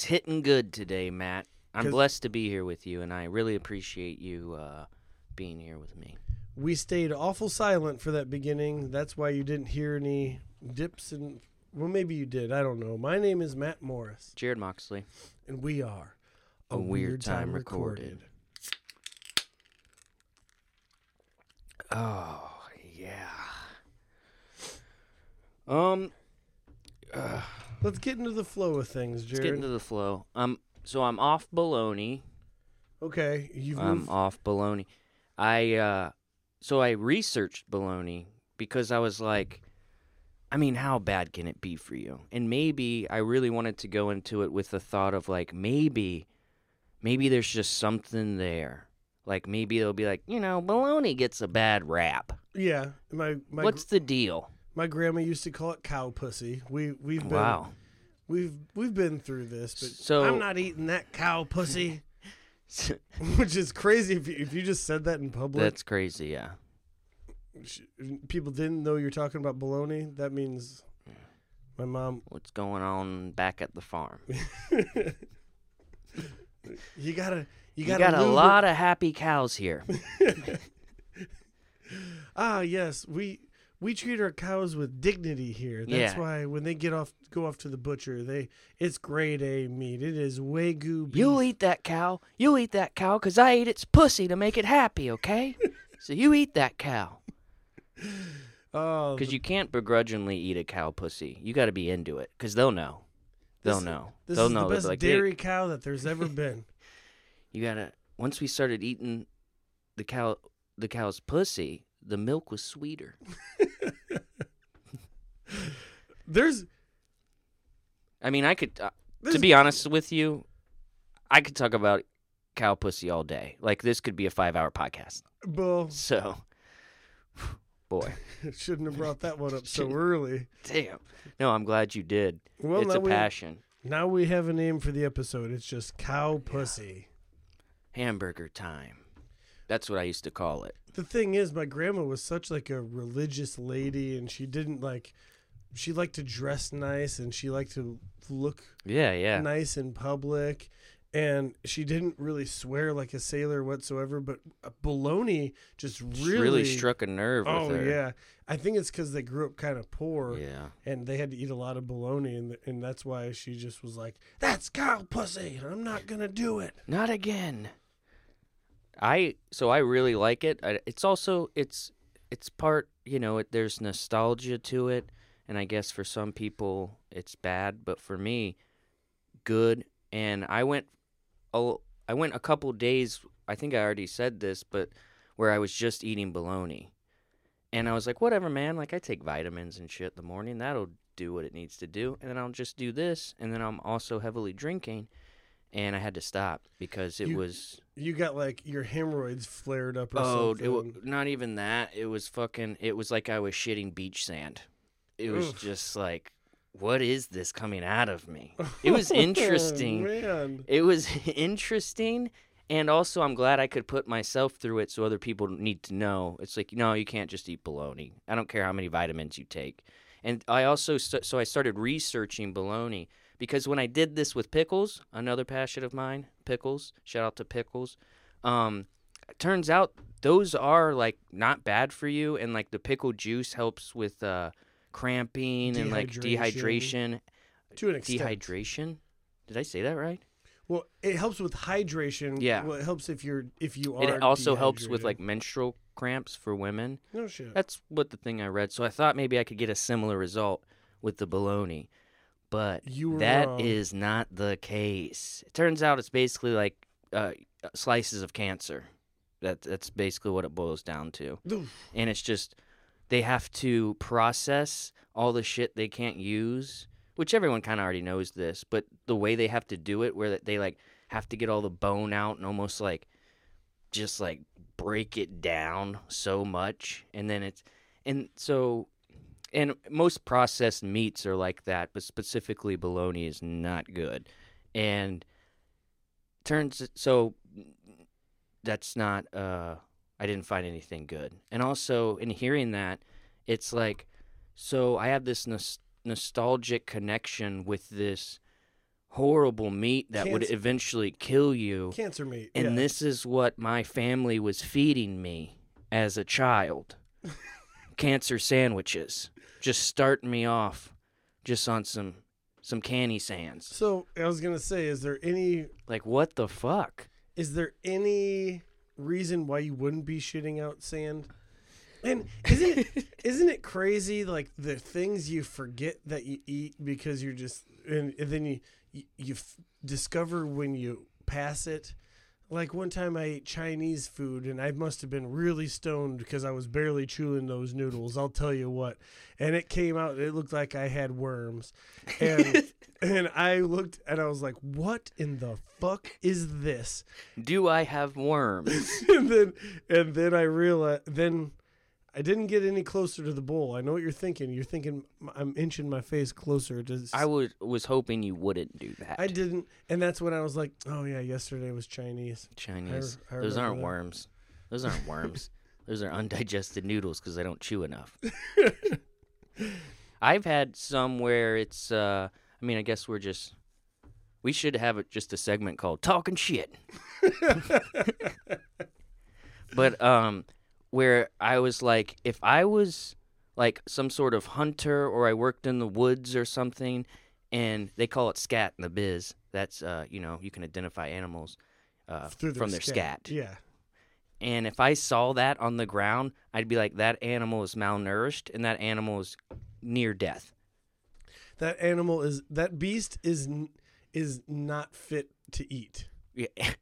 Was hitting good today, Matt. I'm blessed to be here with you, and I really appreciate you uh, being here with me. We stayed awful silent for that beginning. That's why you didn't hear any dips and well, maybe you did. I don't know. My name is Matt Morris, Jarrod Moxley. and we are A Weird Time Recorded. Oh yeah. Um, Let's get into the flow of things, let's get into the flow. Um, so I'm off baloney. okay, you've I'm moved. off baloney. I uh, so I researched baloney because I was like, I mean, how bad can it be for you? And maybe I really wanted to go into it with the thought of like maybe, maybe there's just something there. Like maybe they'll be like, you know, baloney gets a bad rap. yeah, my my What's the deal? My grandma used to call it cow pussy. We we've been Wow. we've we've been through this, but So- I'm not eating that cow pussy, which is crazy. If you, if you just said that in public, That's crazy. Yeah. people didn't know you're talking about baloney. That means my mom. What's going on back at the farm? You gotta you You gotta got a lot of happy cows here. Ah, yes, we we treat our cows with dignity here. That's Yeah. why when they get off go off to the butcher, they it's grade A meat. It is wagyu beef. You'll eat that cow. You'll eat that cow because I ate its pussy to make it happy, okay? so you eat that cow. Um, oh, Because the- you can't begrudgingly eat a cow pussy. You got to be into it. Because they'll know. They'll This- know. this they'll is know. the best be like, "Hey, dairy cow that there's ever been. you got to. Once we started eating the cow, the cow's pussy, the milk was sweeter. There's I mean, I could. Uh, to be honest with you, I could talk about cow pussy all day. Like, this could be a five hour podcast. Bull So, boy. shouldn't have brought that one up so early. Damn. No, I'm glad you did. Well, it's a we, passion. now we have a name for the episode. It's just cow pussy. Hamburger time. That's what I used to call it. The thing is, my grandma was such like a religious lady, and she didn't like. She liked to dress nice, and she liked to look Yeah, yeah. nice in public and she didn't really swear like a sailor whatsoever but baloney just really, really struck a nerve oh with her. yeah i think it's because they grew up kind of poor Yeah. and they had to eat a lot of baloney and, and that's why she just was like that's cow pussy i'm not gonna do it Not again. I so I really like it. I, it's also it's it's part, you know, it, there's nostalgia to it and I guess for some people it's bad, but for me good and I went oh I went a couple days, I think I already said this, but where I was just eating bologna. And I was like, whatever, man. Like, I take vitamins and shit in the morning. That'll do what it needs to do. And then I'll just do this. And then I'm also heavily drinking. And I had to stop because it You- was. you got like your hemorrhoids flared up or Oh, it something wa- not even that. It was fucking. It was like I was shitting beach sand. It was Oof. just like, what is this coming out of me? It was interesting. Oh, It was interesting, and also I'm glad I could put myself through it, so other people need to know. It's like no, you can't just eat bologna. I don't care how many vitamins you take. And I also st- so I started researching bologna because when I did this with pickles, another passion of mine, pickles. Shout out to pickles. Um, turns out those are like not bad for you, and like the pickle juice helps with uh, cramping and like Dehydration. dehydration. to an extent Dehydration. Did I say that right? well it helps with hydration Yeah. well it helps if you're if you are It also helps with like menstrual cramps for women. no shit That's what the thing I read. So I thought maybe I could get a similar result with the bologna. But that is wrong. not the case. It turns out it's basically like uh, slices of cancer. That that's basically what it boils down to. Oof. And it's just they have to process all the shit they can't use, which everyone kind of already knows this, but the way they have to do it where they like have to get all the bone out and almost like just like break it down so much and then it's and so and most processed meats are like that but specifically bologna is not good. And turns so that's not uh I didn't find anything good. And also in hearing that, it's like so I have this nos- nostalgic connection with this horrible meat that would eventually kill you. Cancer meat. And yeah. this is what my family was feeding me as a child. Cancer sandwiches. Just starting me off just on some some canny sands. So I was gonna say, is there any Like what the fuck? is there any reason why you wouldn't be shitting out sand? And isn't it isn't it crazy like the things you forget that you eat because you're just and, and then you you, you f- discover when you pass it. Like one time I ate Chinese food and I must have been really stoned because I was barely chewing those noodles. I'll tell you what. And it came out it looked like I had worms. And and I looked and I was like, "What in the fuck is this?" Do I have worms? and then and then I realized then I didn't get any closer to the bowl. I know what you're thinking. You're thinking I'm inching my face closer to. I would was hoping you wouldn't do that. I didn't, and that's when I was like, "Oh yeah, yesterday was Chinese." Chinese. I Those aren't that. worms. Those aren't worms. Those are undigested noodles because I don't chew enough. I've had some where it's. uh I mean, I guess we're just. We should have just a segment called "Talking Shit." but um, where I was like, if I was like some sort of hunter or I worked in the woods or something, and they call it scat in the biz. That's uh, you know, you can identify animals uh, Through from their scat. Yeah. And if I saw that on the ground, I'd be like, that animal is malnourished and that animal is near death. That animal is that beast is is not fit to eat. Yeah.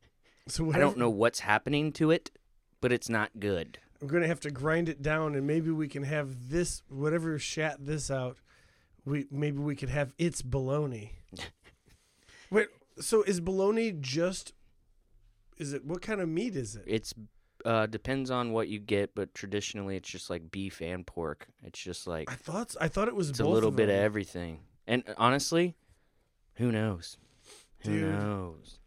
So I don't know what's happening to it, but it's not good. I'm gonna have to grind it down, and maybe we can have this whatever shat this out. We maybe we could have its bologna. Wait, so is bologna just? Is it what kind of meat is it? It's uh, depends on what you get, but traditionally it's just like beef and pork. It's just like I thought I thought it was it's a little bit of everything. And honestly, who knows? Who Dude. knows?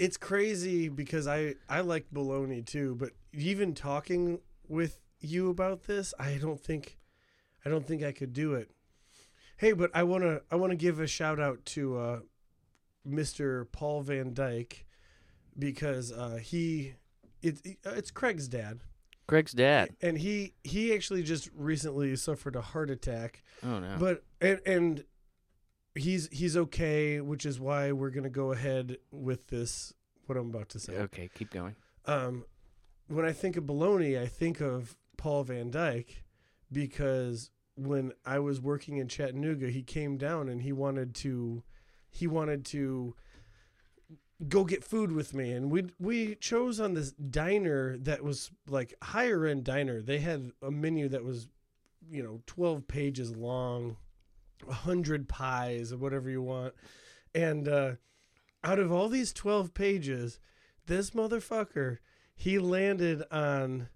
It's crazy because I I like bologna too, but even talking with you about this, I don't think I don't think I could do it. Hey, but I want to I want to give a shout out to uh Mr. Paul Van Dyke because uh he it's it's Craig's dad. Craig's dad. And he he actually just recently suffered a heart attack Oh no. but and and he's he's okay, which is why we're gonna go ahead with this. What I'm about to say. okay, keep going. Um, when I think of baloney, I think of Paul Van Dyke because when I was working in Chattanooga, he came down and he wanted to he wanted to go get food with me and we we chose on this diner that was like higher end diner they had a menu that was you know 12 pages long 100 pies or whatever you want and uh out of all these 12 pages this motherfucker he landed on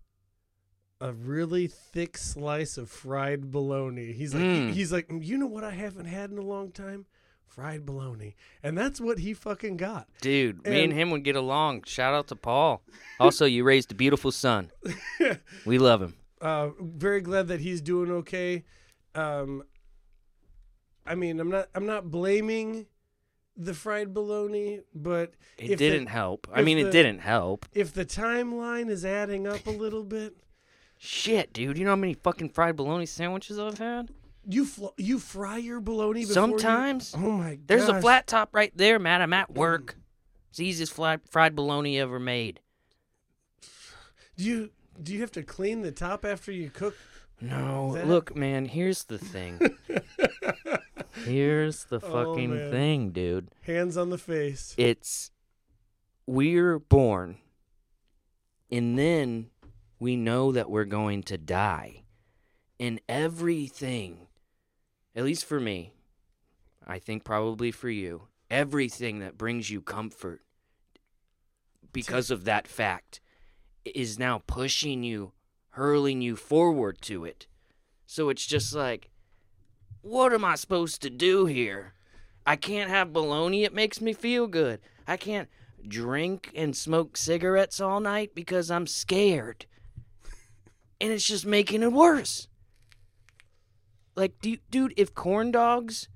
a really thick slice of fried bologna he's like Mm. he's like you know what i haven't had in a long time fried bologna and that's what he fucking got Dude, me and And- him would get along. Shout out to Paul. Also, you raised a beautiful son. We love him. uh, very glad that he's doing okay. Um, I mean, I'm not I'm not blaming the fried bologna, but It didn't help. I mean, the- it didn't help. if the timeline is adding up a little bit, Shit, dude. You know how many fucking fried bologna sandwiches I've had? you fl- you fry your bologna before Sometimes. You, oh my god! There's a flat top right there, Matt. I'm at work. It's the easiest fried, fried bologna ever made. Do you do you have to clean the top after you cook? No, That- look, man. Here's the thing. here's the Oh, fucking man. thing, dude. Hands on the face. It's we're born, and then we know that we're going to die, and everything, at least for me, I think probably for you, everything that brings you comfort, because of that fact, is now pushing you, hurling you forward to it. So it's just like, what am I supposed to do here? I can't have bologna. It makes me feel good. I can't drink and smoke cigarettes all night because I'm scared. And it's just making it worse. Like, du- dude, if corn dogs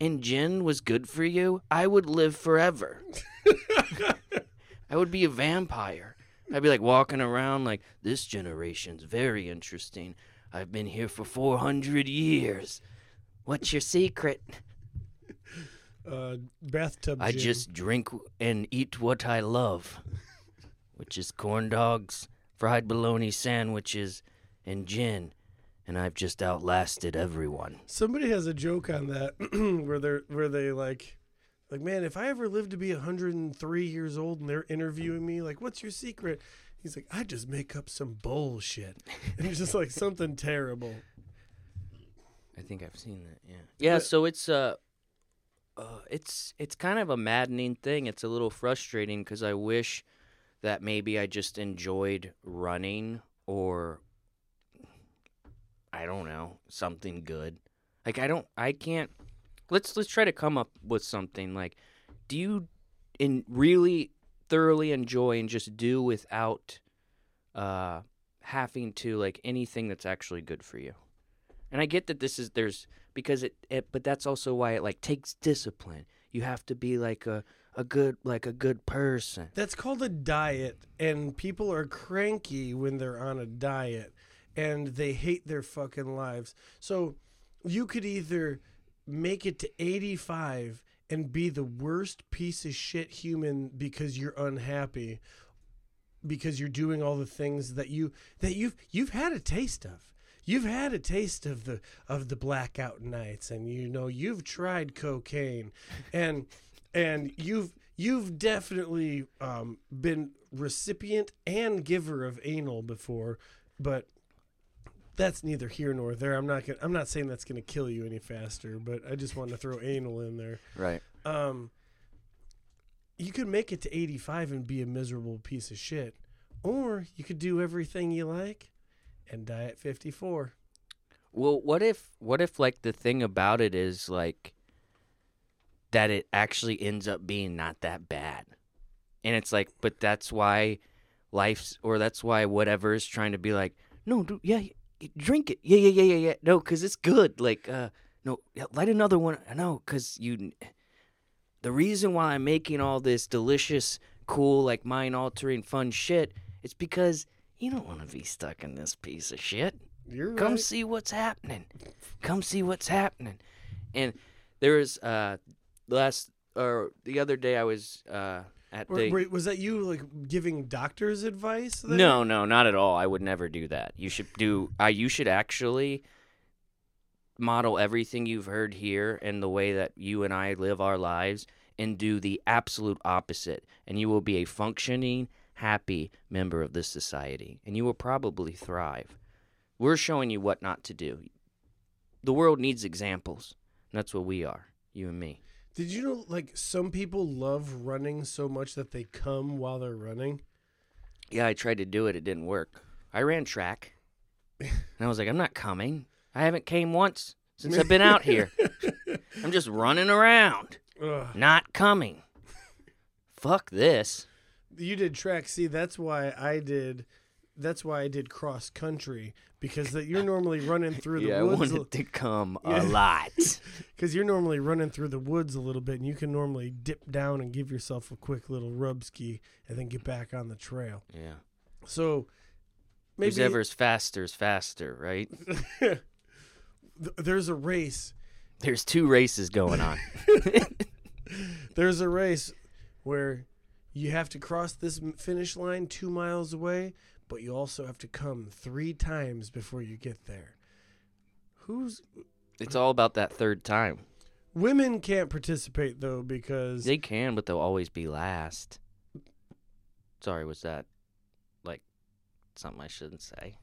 and gin was good for you, I would live forever. I would be a vampire. I'd be like walking around like, this generation's very interesting. I've been here for 400 years. What's your secret? Uh, bathtub. I gin. just drink and eat what I love, which is corn dogs, fried bologna sandwiches, and gin. And I've just outlasted everyone. Somebody has a joke on that where they're where they like like man, if I ever live to be 103 years old and they're interviewing me like what's your secret? He's like I just make up some bullshit. And it's just like something terrible. I think I've seen that. Yeah. Yeah. But- So it's uh, uh, it's it's kind of a maddening thing. It's a little frustrating because I wish that maybe I just enjoyed running or I don't know something good. Like I don't, I can't. Let's let's try to come up with something. Like, do you in really thoroughly enjoy and just do without uh having to like anything that's actually good for you? And I get that this is there's because it, it but that's also why it like takes discipline. You have to be like a a good like a good person. That's called a diet and people are cranky when they're on a diet and they hate their fucking lives. So you could either make it to 85 and be the worst piece of shit human because you're unhappy because you're doing all the things that you that you've you've had a taste of. You've had a taste of the of the blackout nights and you know you've tried cocaine and and you've you've definitely um, been recipient and giver of anal before, but that's neither here nor there. I'm not gonna, I'm not saying that's going to kill you any faster, but I just want to throw anal in there. Right. Um, you could make it to 85 and be a miserable piece of shit, or you could do everything you like and die at 54. Well, what if what if like the thing about it is like that it actually ends up being not that bad. And it's like but that's why life's or that's why whatever is trying to be like, no, dude, yeah, drink it. Yeah, yeah, yeah, yeah, yeah. No, cuz it's good. Like uh no, light another one. No, cuz you the reason why I'm making all this delicious, cool, like mind altering fun shit, it's because you don't want to be stuck in this piece of shit. You're Come right. see what's happening. Come see what's happening. And there was uh last or the other day I was uh at Wait, the wait, was that you like giving doctors advice? there? No, no, not at all. I would never do that. You should do uh, you should actually model everything you've heard here and the way that you and I live our lives and do the absolute opposite and you will be a functioning happy member of this society and you will probably thrive. We're showing you what not to do. The world needs examples. And that's what we are, you and me. Did you know like some people love running so much that they come while they're running? Yeah, I tried to do it. It didn't work. I ran track. And I was like, I'm not coming. I haven't came once since I've been out here. I'm just running around, Ugh. not coming. Fuck this. You did track. See, that's why I did. That's why I did cross country because that you're normally running through the yeah, I woods wanted to come Yeah. a lot. because you're normally running through the woods a little bit, and you can normally dip down and give yourself a quick little rub ski and then get back on the trail. yeah. So Who's maybe ever's faster is faster, right? there's a race. There's two races going on. There's a race where you have to cross this finish line two miles away, but you also have to come three times before you get there. Who's it's all about that third time. women can't participate though because They can, but they'll always be last. Sorry, was that like something I shouldn't say?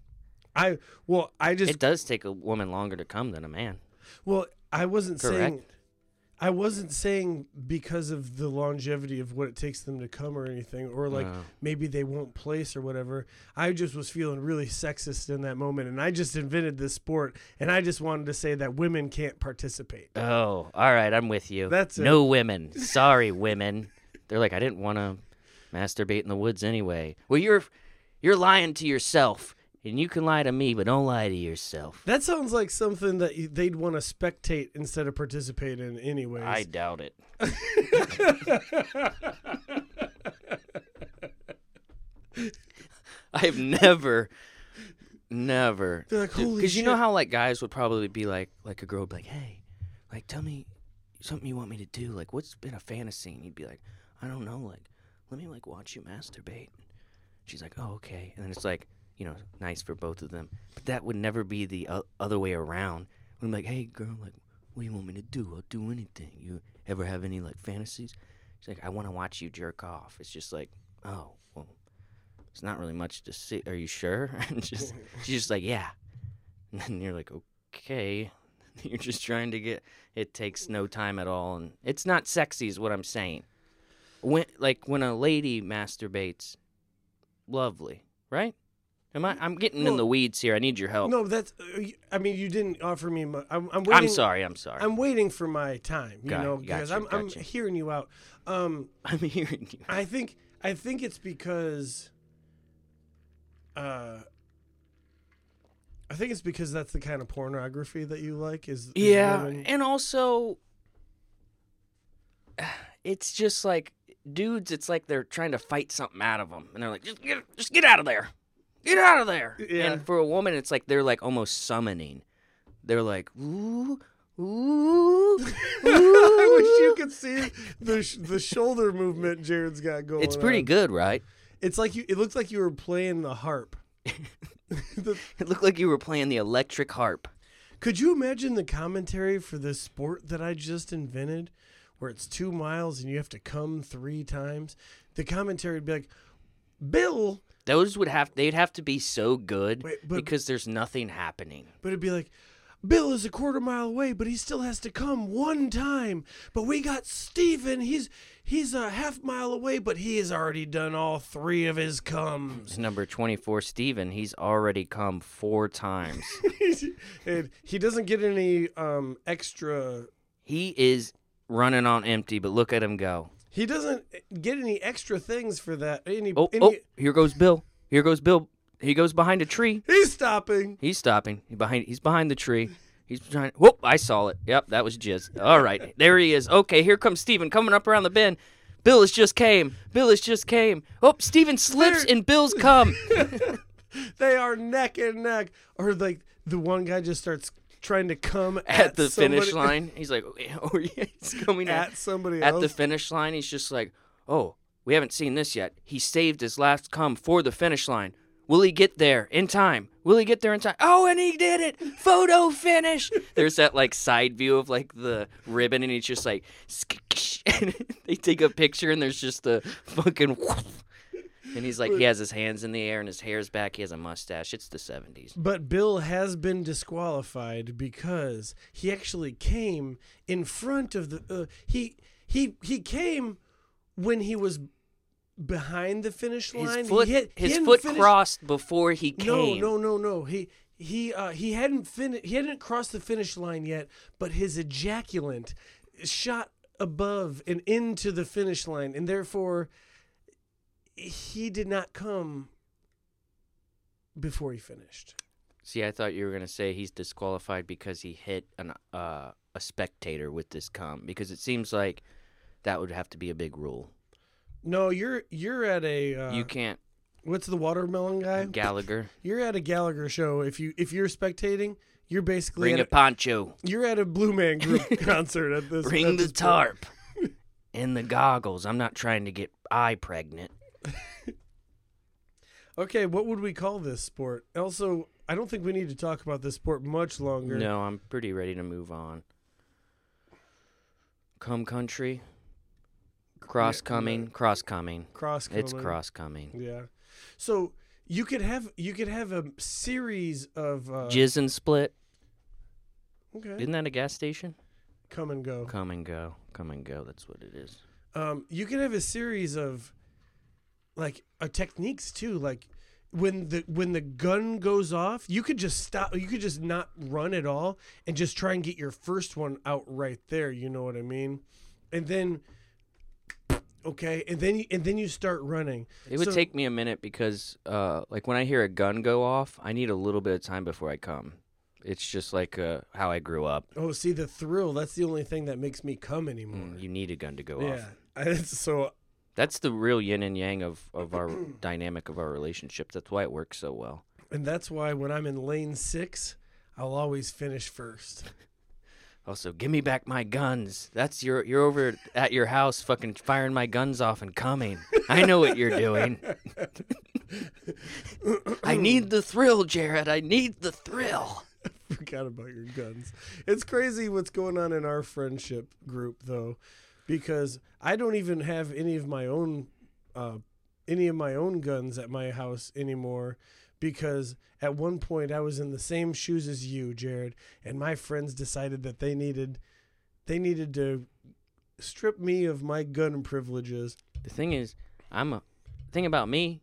I well I just It does take a woman longer to come than a man. well I wasn't saying Correct. I wasn't saying because of the longevity of what it takes them to come or anything, or like maybe they won't place or whatever. I just was feeling really sexist in that moment, and I just invented this sport, and I just wanted to say that women can't participate. Oh, all right, I'm with you. That's it. no women. Sorry, women. They're like, I didn't want to masturbate in the woods anyway. Well, you're you're lying to yourself, and you can lie to me, but don't lie to yourself. That sounds like something that you- they'd want to spectate instead of participate in, anyways. I doubt it. I've never, never. They're like, holy Because you know how like guys would probably be like, like a girl would be like, hey, like tell me something you want me to do. Like, what's been a fantasy? And you'd be like, I don't know. Like, let me like watch you masturbate. She's like, oh okay. And then it's like, you know, nice for both of them. But that would never be the o- other way around. When I'm like, hey girl, like, what do you want me to do? I'll do anything. You ever have any like fantasies? She's like, I want to watch you jerk off. It's just like, oh, well, it's not really much to see. Are you sure? And just she's just like, yeah. And then you're like, okay. You're just trying to get. It takes no time at all, and it's not sexy, is what I'm saying. When like when a lady masturbates, lovely, right? Am I? I'm getting in Well, the weeds here. I need your help. No, that's. uh, y- I mean, you didn't offer me. My, I'm, I'm waiting. I'm sorry. I'm sorry. I'm, I'm waiting for my time. You Got- know, because gotcha, I'm, I'm hearing you out. Um, I'm hearing you. I think I think it's because. Uh, I think it's because that's the kind of pornography that you like. Is, is Yeah, women- and also, it's just like dudes. It's like they're trying to fight something out of them, and they're like, "Just get, just get out of there, get out of there." Yeah. And for a woman, it's like they're like almost summoning. They're like, "Ooh, ooh, ooh. I wish you could see the sh- the shoulder movement Jarrod's got going. It's pretty on. good, right? It's like you. It looks like you were playing the harp. The- It looked like you were playing the electric harp. Could you imagine the commentary for this sport that I just invented, where it's two miles and you have to come three times? The commentary would be like, "Bill," Those would have they'd have to be so good Wait, but- because there's nothing happening. but it'd be like, "Bill is a quarter mile away, but he still has to come one time." But we got Steven. He's he's a half mile away, but he has already done all three of his comes. Number 24, Steven, he's already come four times. and he doesn't get any um, extra. he is running on empty, but look at him go. He doesn't get any extra things for that. Any, Oh, any oh, here goes Bill. Here goes Bill. He goes behind a tree. he's stopping. He's stopping. He behind. He's behind the tree. He's trying. Whoop! I saw it. Yep, that was jizz. All right, there he is. Okay, here comes Steven coming up around the bend. Bill has just came. Bill has just came. Oh, Steven slips There- and Bill's come. They are neck and neck. Or like the one guy just starts trying to come at, at the finish line. He's like, oh yeah, he's coming at, at somebody at else. the finish line. He's just like, oh, we haven't seen this yet. He saved his last come for the finish line. Will he get there in time? Will he get there in time? Oh, and he did it! Photo finish. There's that like side view of like the ribbon, and he's just like, and they take a picture, and there's just a fucking. And he's like, he has his hands in the air and his hair's back. He has a mustache. It's the 70s. But Bill has been disqualified because he actually came in front of the. Uh, he he he came when he was behind the finish line. His foot, he hit, his foot finished- crossed before he came. No, no, no, no. He he uh, he hadn't fin- he hadn't crossed the finish line yet, but his ejaculant shot above and into the finish line, and therefore he did not come before he finished. See, I thought you were gonna say he's disqualified because he hit an uh, a spectator with this cum because it seems like that would have to be a big rule. No, you're you're at a uh, you can't what's the watermelon guy? Gallagher You're at a Gallagher show. If you if you're spectating, you're basically bring at a poncho, you're at a Blue Man Group concert at this. bring at the this tarp and the goggles. I'm not trying to get eye pregnant. Okay, what would we call this sport? Also, I don't think we need to talk about this sport much longer. No, I'm pretty ready to move on. Come country, cross coming, cross coming. Cross. It's cross coming. Yeah. So you could have you could have a series of uh, Jizz and split. okay. Isn't that a gas station? come and go. Come and go. Come and go. That's what it is. Um, you could have a series of like uh, techniques too. Like when the when the gun goes off, you could just stop. You could just not run at all and just try and get your first one out right there. You know what I mean? And then okay, and then you, and then you start running. It would So- take me a minute because, uh, like when I hear a gun go off, I need a little bit of time before I come. It's just like uh, how I grew up. Oh, see the thrill. That's the only thing that makes me come anymore. Mm, you need a gun to go yeah. off. It's so That's the real yin and yang of, of our dynamic of our relationship. That's why it works so well. and that's why when I'm in lane six, I'll always finish first. Also, give me back my guns. That's your you're over at your house fucking firing my guns off and coming. I know what you're doing. I need the thrill, Jarrod. I need the thrill. Forgot about your guns. It's crazy what's going on in our friendship group though, because I don't even have any of my own, uh, any of my own guns at my house anymore. Because at one point I was in the same shoes as you, Jarrod, and my friends decided that they needed, they needed to strip me of my gun privileges. The thing is, I'm a thing about me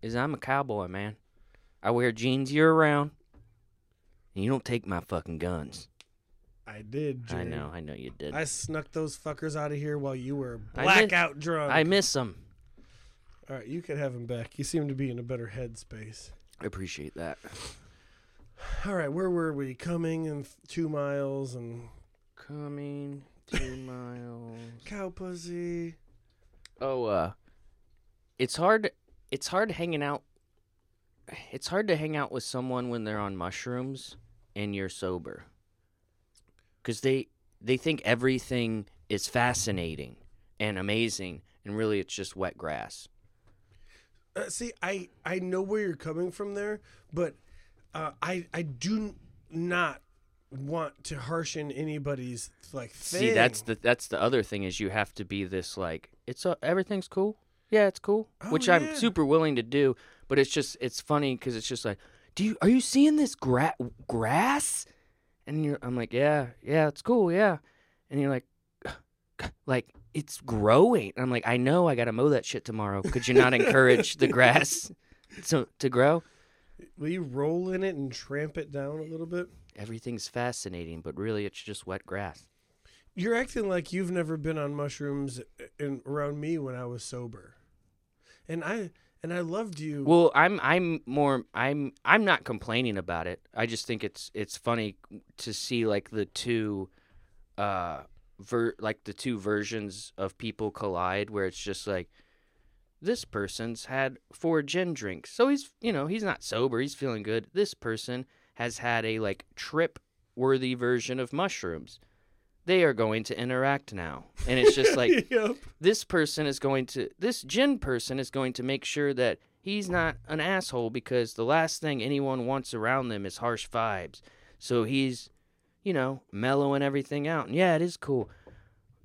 is I'm a cowboy, man. I wear jeans year round. And you don't take my fucking guns. I did. Jarrod. I know, I know you did. I snuck those fuckers out of here while you were I miss- blackout drunk. I miss them. All right, you can have him back. You seem to be in a better headspace. I appreciate that. All right, where were we? Coming in two miles and Coming two miles. cow pussy. Oh, uh, it's hard. It's hard hanging out. It's hard to hang out with someone when they're on mushrooms and you're sober, because they they think everything is fascinating and amazing, and really it's just wet grass. Uh, see, I I know where you're coming from there, but uh, I I do not want to harshen anybody's like thing. See, that's the that's the other thing is you have to be this like it's uh, everything's cool. Yeah, it's cool, Oh, which yeah. I'm super willing to do. But it's just it's funny because it's just like, do you are you seeing this gra- grass? And you're I'm like, yeah, yeah, it's cool, yeah. And you're like, like it's growing. I'm like, I know, I got to mow that shit tomorrow. Could you not encourage the grass to to grow? Will you roll in it and tramp it down a little bit? Everything's fascinating, but really it's just wet grass. You're acting like you've never been on mushrooms uh, in, around me when I was sober, and I and I loved you. Well, I'm I'm more I'm I'm not complaining about it. I just think it's it's funny to see like the two uh ver like the two versions of people collide where it's just like this person's had four gin drinks. So he's, you know, he's not sober, he's feeling good. This person has had a like trip worthy version of mushrooms. They are going to interact now. And it's just like yep. this person is going to this gin person is going to make sure that he's not an asshole because the last thing anyone wants around them is harsh vibes. So he's, you know, mellowing everything out. And yeah, it is cool.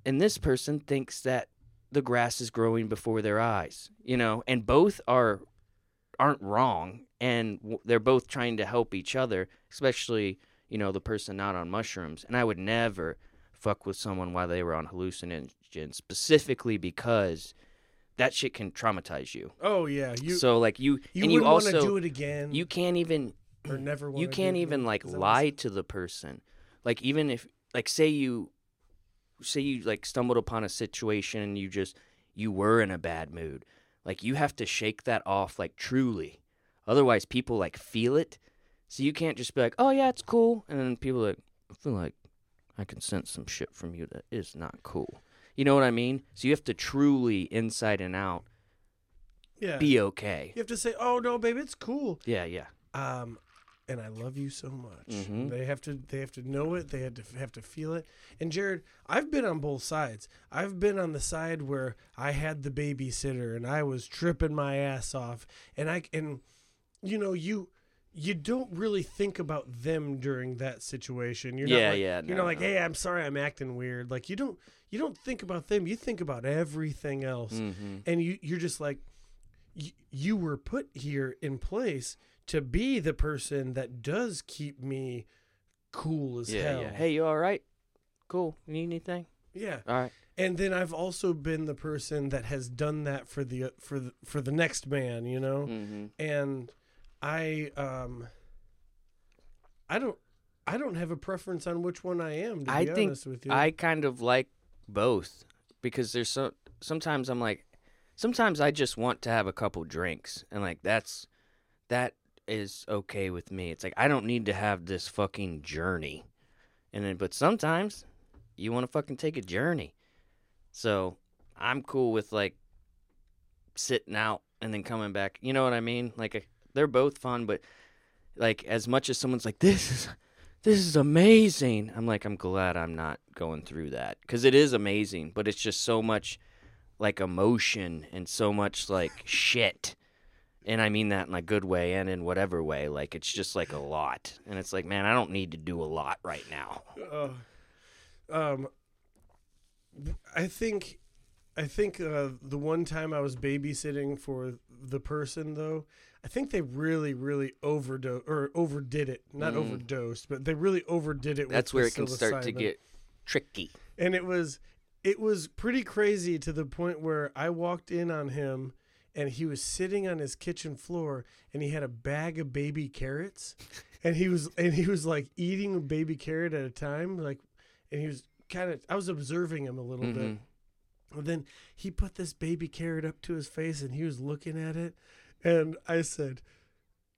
And this person thinks that the grass is growing before their eyes, you know, and both are aren't wrong and w- they're both trying to help each other, especially, you know, the person not on mushrooms. And I would never fuck with someone while they were on hallucinogens specifically because that shit can traumatize you. Oh yeah, you so like you, you and you wouldn't want also to do it again. you can't even or never. you can't even like Is that what lie to the person like even if like say you say you like stumbled upon a situation and you just you were in a bad mood like you have to shake that off like truly otherwise people like feel it so you can't just be like oh yeah it's cool and then people like i feel like i can sense some shit from you that is not cool you know what i mean so you have to truly inside and out Yeah. be okay you have to say, "Oh no, baby, it's cool." yeah yeah Um, and I love you so much. Mhm. They have to. They have to know it. They had to have to feel it. And Jarrod, I've been on both sides. I've been on the side where I had the babysitter and I was tripping my ass off, and I and you know you. You don't really think about them during that situation. You're Yeah, not like, yeah, You're no, not like, no. hey, I'm sorry, I'm acting weird. Like you don't, you don't think about them. You think about everything else mm-hmm. and you you're just like you, you were put here in place to be the person that does keep me cool as yeah hell. yeah hey you all right cool. You need anything? Yeah. All right. And then I've also been the person that has done that for the for the, for the next man, you know? Mm-hmm. And I um I don't I don't have a preference on which one I am to I be think honest with you. I kind of like both because there's so sometimes I'm like sometimes I just want to have a couple drinks and like that's that is okay with me. It's like I don't need to have this fucking journey. And then but sometimes you want to fucking take a journey. So, I'm cool with like sitting out and then coming back. You know what I mean? Like uh, they're both fun, but like as much as someone's like this is this is amazing. I'm like, I'm glad I'm not going through that because it is amazing, but it's just so much like emotion and so much like shit. And I mean that in a good way and in whatever way. Like, it's just like a lot. And it's like, man, I don't need to do a lot right now. Uh, um, I think, I think uh, the one time I was babysitting for the person though, I think they really, really overdosed or overdid it. Not Mm. overdosed, but they really overdid it. with That's where it can start to get tricky. and it was, it was pretty crazy to the point where I walked in on him. And he was sitting on his kitchen floor, and he had a bag of baby carrots, and he was and he was like eating a baby carrot at a time, like, and he was kind of I was observing him a little bit. Mhm. And then he put this baby carrot up to his face and he was looking at it. And I said,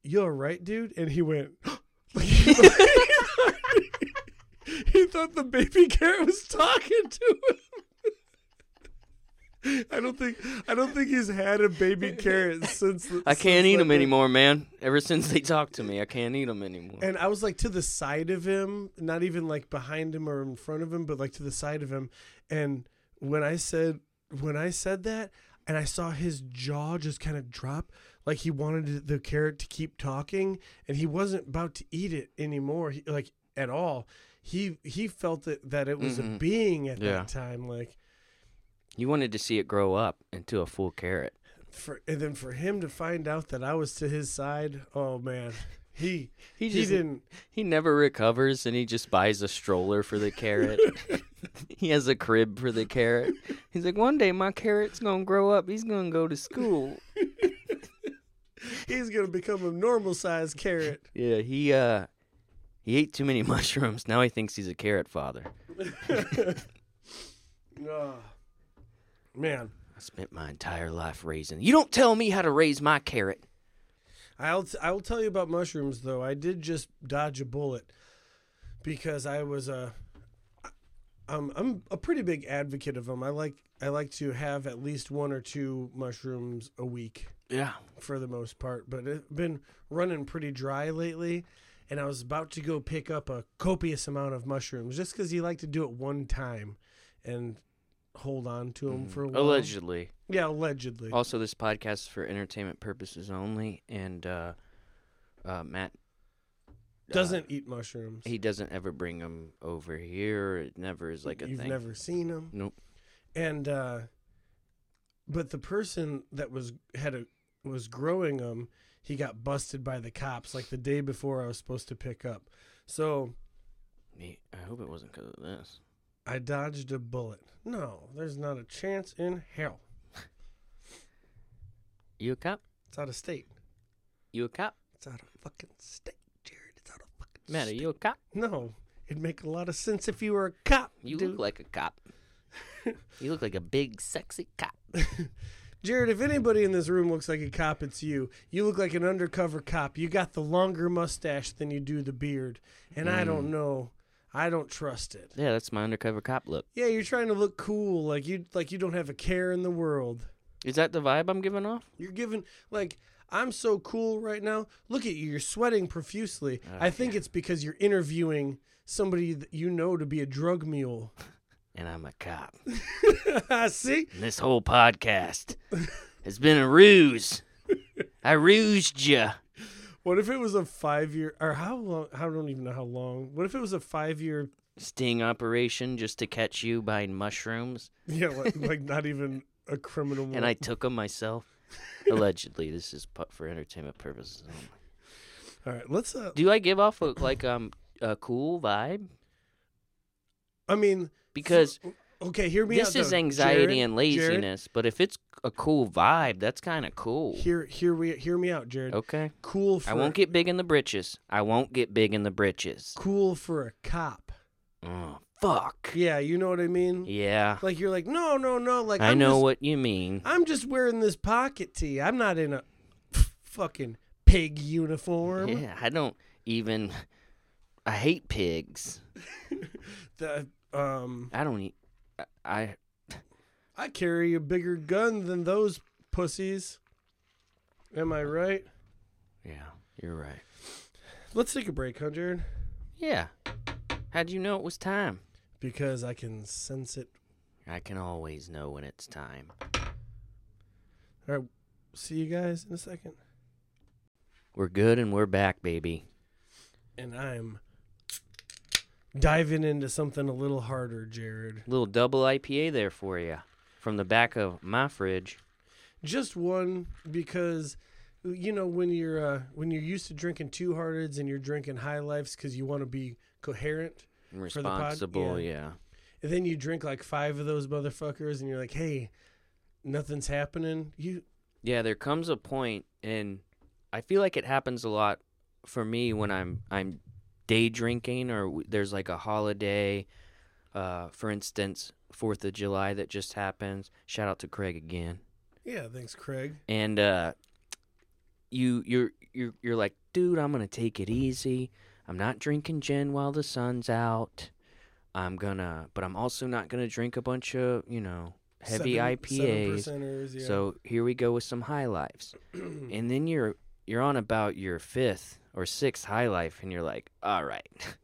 You're right, dude? And he went, like, he, thought, he thought the baby carrot was talking to him. I don't think I don't think he's had a baby carrot since. the- I can't since, eat like, them anymore, man. Ever since they talked to me, I can't eat them anymore. And I was like to the side of him, not even like behind him or in front of him, but like to the side of him. And when I said when I said that, and I saw his jaw just kind of drop, like he wanted the carrot to keep talking, and he wasn't about to eat it anymore, he, like at all. He he felt that that it was a Mhm. being at Yeah. that time, like You wanted to see it grow up into a full carrot. for and then for him to find out that I was to his side, oh man, he He he just didn't. he never recovers and he just buys a stroller for the carrot. he has a crib for the carrot. He's like, one day my carrot's gonna grow up. He's gonna go to school. He's gonna become a normal sized carrot. Yeah, he uh he ate too many mushrooms. Now he thinks he's a carrot father. Oh, man, I spent my entire life raising. You don't tell me how to raise my carrot. I'll t- I will tell you about mushrooms though. I did just dodge a bullet because I was a um, I'm a pretty big advocate of them. I like I like to have at least one or two mushrooms a week Yeah. for the most part, but it's been running pretty dry lately. And I was about to go pick up a copious amount of mushrooms just because you like to do it one time and hold on to them for a while. Allegedly. Yeah, allegedly. Also, this podcast is for entertainment purposes only, and uh, uh, Matt uh, Doesn't eat mushrooms. he doesn't ever bring them over here. It never is like a thing. You've thing. never seen them. Nope. and uh but the person that was had a was growing them he got busted by the cops like the day before i was supposed to pick up so Me- I hope it wasn't because of this. i dodged a bullet no there's not a chance in hell You a cop? it's out of state You a cop? it's out of fucking state jarrod it's out of fucking Matt, are you a cop? no it'd make a lot of sense if you were a cop You dude. look like a cop. you look like a big, sexy cop. Jarrod, if anybody in this room looks like a cop, it's you. You look like an undercover cop. You got the longer mustache than you do the beard. And I don't Mm. know. I don't trust it. Yeah, that's my undercover cop look. Yeah, you're trying to look cool, like you like you don't have a care in the world. Is that the vibe I'm giving off? You're giving like I'm so cool right now. Look at you. You're sweating profusely. Ah, I think it's because you're interviewing somebody that you know to be a drug mule. And I'm a cop. I see? And this whole podcast has been a ruse. I rused you. What if it was a 5 year or how long I don't even know how long. What if it was a 5 year Sting operation just to catch you buying mushrooms. Yeah, like, like not even a criminal. And I took them myself. Allegedly, this is for entertainment purposes. only. All right, let's uh Do I give off a, like um a cool vibe? I mean, because okay, hear me out. this is though. anxiety Jarrod, and Jarrod, laziness. But if it's a cool vibe, that's kind of cool. hear, hear we, hear me out, Jarrod. Okay. Cool for I won't get big in the britches. I won't get big in the britches. cool for a cop. Oh, fuck. Yeah, you know what I mean. Yeah. Like you're like, no, no, no. Like I I'm know just- what you mean. I'm just wearing this pocket tee. I'm not in a fucking pig uniform. Yeah, I don't even. I hate pigs. The um, I don't eat. I- I. I carry a bigger gun than those pussies. Am I right? Yeah, you're right. Let's take a break, huh, Jarrod? Yeah. How'd you know it was time? Because I can sense it. I can always know when it's time. All right, see you guys in a second. We're good and we're back, baby. And I'm diving into something a little harder, Jarrod. Little double IPA there for you from the back of my fridge. Just one because you know when you're uh, when you're used to drinking two hearteds and you're drinking high lifes because you want to be coherent, the pod, Responsible, yeah. yeah. and then you drink like five of those motherfuckers and you're like, hey, nothing's happening. You Yeah, there comes a point, and I feel like it happens a lot for me when I'm I'm day drinking or there's like a holiday. Uh, for instance, Fourth of July that just happens. Shout out to Craig again. yeah, thanks, Craig. and uh, you you're you're you're like, dude, I'm gonna take it easy. I'm not drinking gin while the sun's out. I'm gonna, but I'm also not gonna drink a bunch of you know heavy Seven- IPAs. seven yeah. So here we go with some high lifes, and then you're you're on about your fifth or sixth high life, and you're like, all right.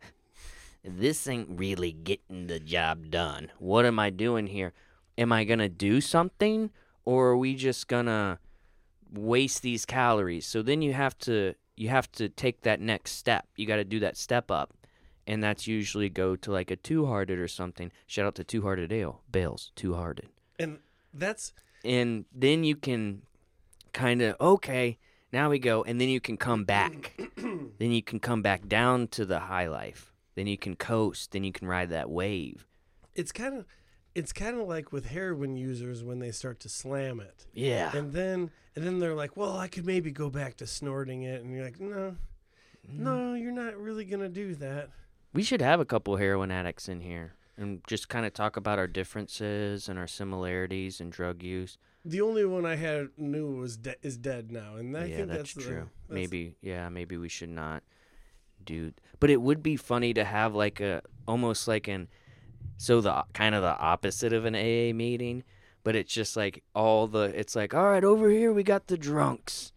This ain't really getting the job done. What am I doing here? Am I gonna do something, or are we just gonna waste these calories? So then you have to you have to take that next step. You got to do that step up, and that's usually go to like a two hearted or something. Shout out to Two Hearted Ale, Bell's, Two Hearted and that's and then you can kind of okay now we go and then you can come back. Then you can come back down to the high life. Then you can coast. Then you can ride that wave. It's kind of it's kind of like with heroin users when they start to slam it. yeah And then and then they're like, "Well, I could maybe go back to snorting it." And you're like, "No. Mm. No, you're not really going to do that." we should have a couple heroin addicts in here and just kind of talk about our differences and our similarities in drug use The only one I had knew was de- is dead now, and I yeah think that's, that's, the- true that's- maybe yeah maybe we should not do but it would be funny to have like a almost like an so the kind of the opposite of an aa meeting but it's just like all the it's like all right over here we got the drunks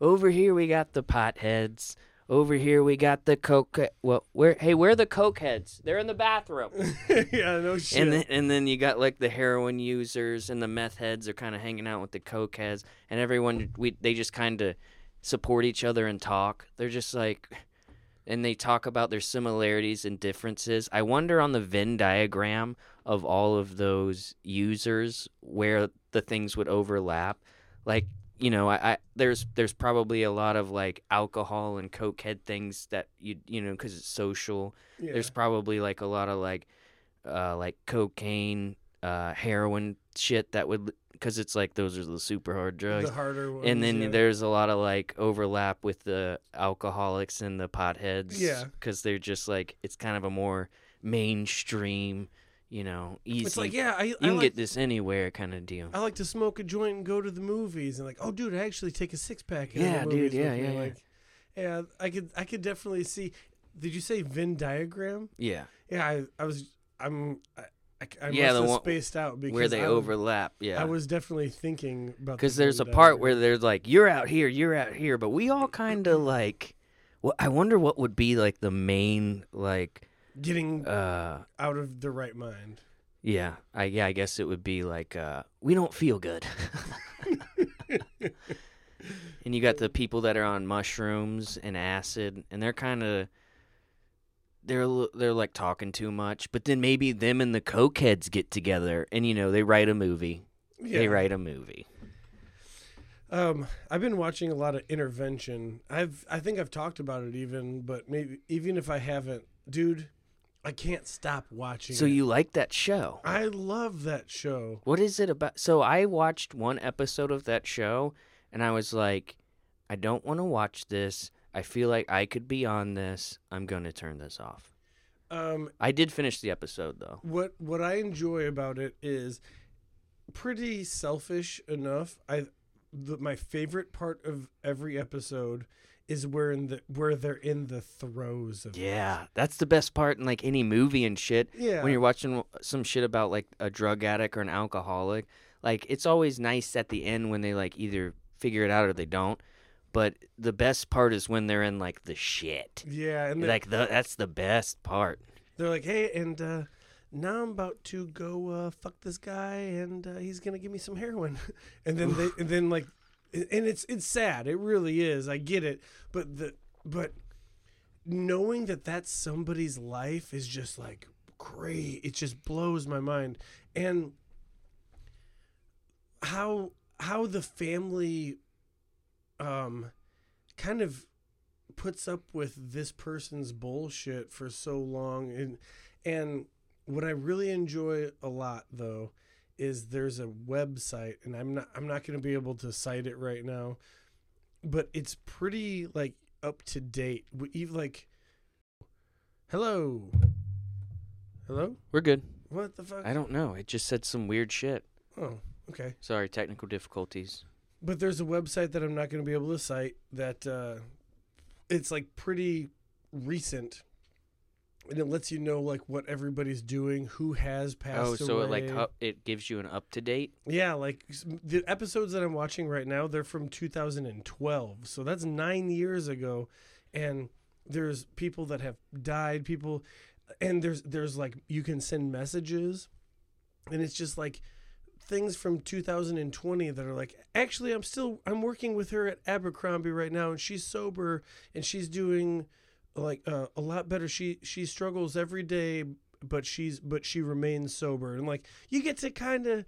over here we got the potheads over here we got the coke well where hey where are the coke heads they're in the bathroom yeah, no shit. and then, and then you got like the heroin users and the meth heads are kind of hanging out with the coke heads, and everyone we they just kind of support each other and talk. They're just like, and they talk about their similarities and differences. I wonder on the Venn diagram of all of those users where the things would overlap. Like you know, I, I there's there's probably a lot of like alcohol and coke head things that you you know because it's social yeah. there's probably like a lot of like uh like cocaine uh heroin shit that would because it's like those are the super hard drugs the harder ones. and then yeah. there's a lot of like overlap with the alcoholics and the potheads Yeah. because they're just like it's kind of a more mainstream you know easy It's like, yeah, I, you I can like, get this anywhere kind of deal I like to smoke a joint and go to the movies, and like, oh, dude, I actually take a six pack. Yeah, dude, yeah, yeah, yeah. Like, yeah, I could, I could definitely see. Did you say Venn diagram? yeah Yeah, I, I was, I'm, I, I, I Yeah, the one- spaced out because where they I, overlap yeah. I was definitely thinking about the because there's a part where there's like you're out here you're out here but we all kind of like well, i wonder what would be like the main like getting uh out of the right mind. yeah i yeah i guess it would be like uh we don't feel good. And you got the people that are on mushrooms and acid and they're kind of they're they're like talking too much but then maybe them and the cokeheads get together and you know they write a movie Yeah. they write a movie Um, I've been watching a lot of intervention. I've I think I've talked about it even, but maybe even if I haven't, dude, I can't stop watching. So it. you like that show? I love that show. What is it about? So I watched one episode of that show and I was like, I don't want to watch this. I feel like I could be on this. I'm going to turn this off. Um, I did finish the episode though. what what I enjoy about it is pretty selfish enough. I the, my favorite part of every episode is where in the where they're in the throes of it. Yeah, that's the best part in like any movie and shit. Yeah. When you're watching some shit about like a drug addict or an alcoholic, like it's always nice at the end when they like either figure it out or they don't. But the best part is when they're in like the shit. Yeah, and Like the, that's the best part. they're like, hey, and uh, now I'm about to go uh, fuck this guy, and uh, he's gonna give me some heroin, and then they, and then like, and it's it's sad. It really is. I get it, but the but knowing that that's somebody's life is just like great. It just blows my mind, and how how the family um kind of puts up with this person's bullshit for so long and and what I really enjoy a lot though is there's a website and I'm not I'm not going to be able to cite it right now but it's pretty like up to date We- even like hello hello We're good. what the fuck I don't know. It just said some weird shit. oh okay Sorry, technical difficulties. But there's a website that I'm not going to be able to cite that uh, it's like pretty recent, and it lets you know like what everybody's doing, who has passed Oh, so away. it like up, it gives you an up to date. yeah, like the episodes that I'm watching right now, they're from 2012, so that's nine years ago, and there's people that have died, people, and there's there's like you can send messages, and it's just like things from 2020 that are like actually i'm still i'm working with her at abercrombie right now and she's sober and she's doing like uh, a lot better she she struggles every day but she's but she remains sober and like you get to kind of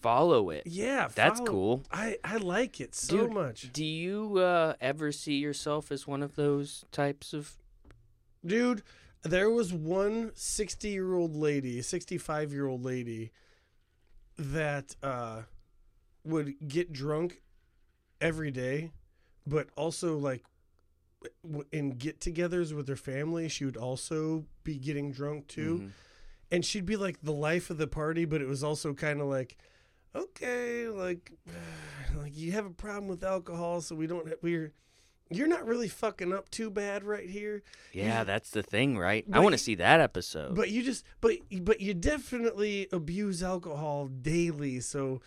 Follow it. yeah That's follow- cool. i i like it so Dude, much Do you uh, ever see yourself as one of those types of? dude there was one 60 year old lady 65 year old lady that uh would get drunk every day but also like in get-togethers with her family she would also be getting drunk too Mhm. and she'd be like the life of the party but it was also kind of like okay like like you have a problem with alcohol so we don't we're you're not really fucking up too bad right here Yeah, that's the thing, right? I want to see that episode. but you just but but you definitely abuse alcohol daily so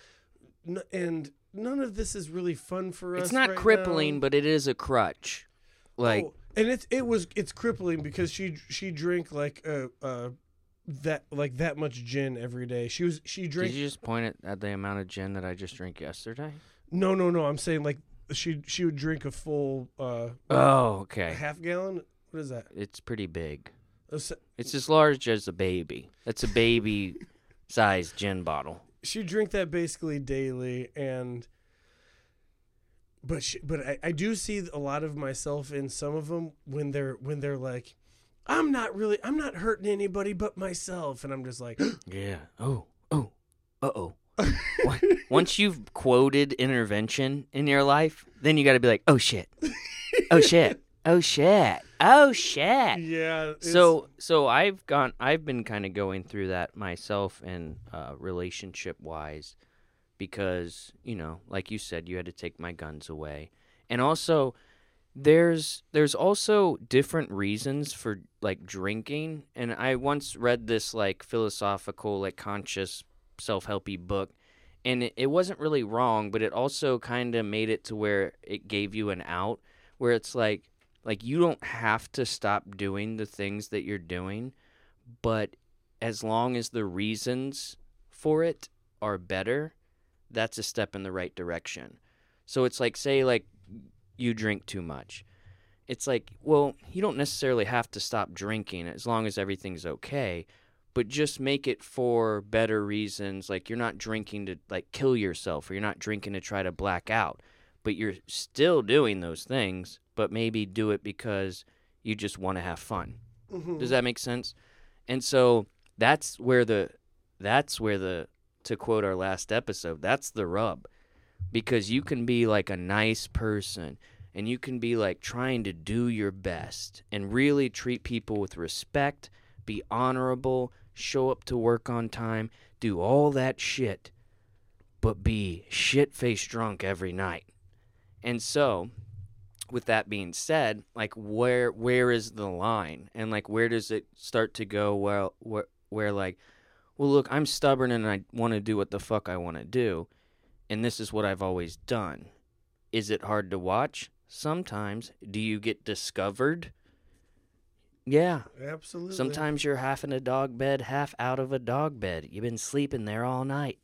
and none of this is really fun for us it's not right crippling, now. but it is a crutch. Like, Oh, and it's it was it's crippling because she she drank like uh uh that like that much gin every day she was she did you just point at, at the amount of gin that I just drank yesterday? no no no i'm saying like she she would drink a full uh Oh, okay. half gallon what is that It's pretty big. It's as large as a baby. That's a baby sized gin bottle. she drink that basically daily and but she, but I, I do see a lot of myself in some of them when they're when they're like i'm not really i'm not hurting anybody but myself and i'm just like Yeah. Oh. Oh. Uh oh. Once you've quoted intervention in your life, then you got to be like, oh shit. Oh shit. Oh shit. Oh shit. yeah it's- So so I've gone I've been kind of going through that myself and uh, relationship wise because you know like you said you had to take my guns away and also there's there's also different reasons for like drinking and I once read this like philosophical like conscious self-helpy book. And it, it wasn't really wrong but it also kind of made it to where it gave you an out where it's like like you don't have to stop doing the things that you're doing but as long as the reasons for it are better that's a step in the right direction. So it's like say like you drink too much. It's like well you don't necessarily have to stop drinking as long as everything's okay but just make it for better reasons like you're not drinking to like kill yourself or you're not drinking to try to black out but you're still doing those things but maybe do it because you just want to have fun Mhm. does that make sense And so that's where the that's where the to quote our last episode, that's the rub. Because you can be like a nice person and you can be like trying to do your best and really treat people with respect, be honorable, show up to work on time, do all that shit, but be shit faced drunk every night. And so, with that being said, like where where is the line, and like where does it start to go? Well, where where like, well, look, I'm stubborn and I want to do what the fuck I want to do, and this is what I've always done. Is it hard to watch? Sometimes. Do you get discovered? Yeah. Absolutely. Sometimes you're half in a dog bed, half out of a dog bed. You've been sleeping there all night.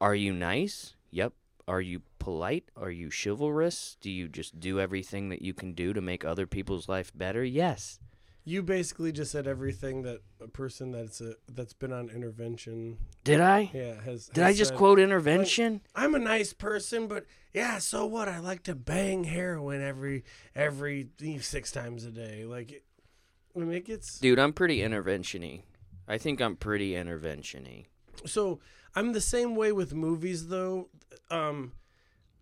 Are you nice? Yep. Are you polite? Are you chivalrous? Do you just do everything that you can do to make other people's life better? Yes. You basically just said everything that a person that's a that's been on intervention, Did I? yeah, has. Did has I just said. quote intervention? I'm a nice person, but yeah, so what? I like to bang heroin every every six times a day. Like, it, I mean, it gets Dude, I'm pretty interventiony. I think I'm pretty interventiony. so. I'm the same way with movies, though. Um,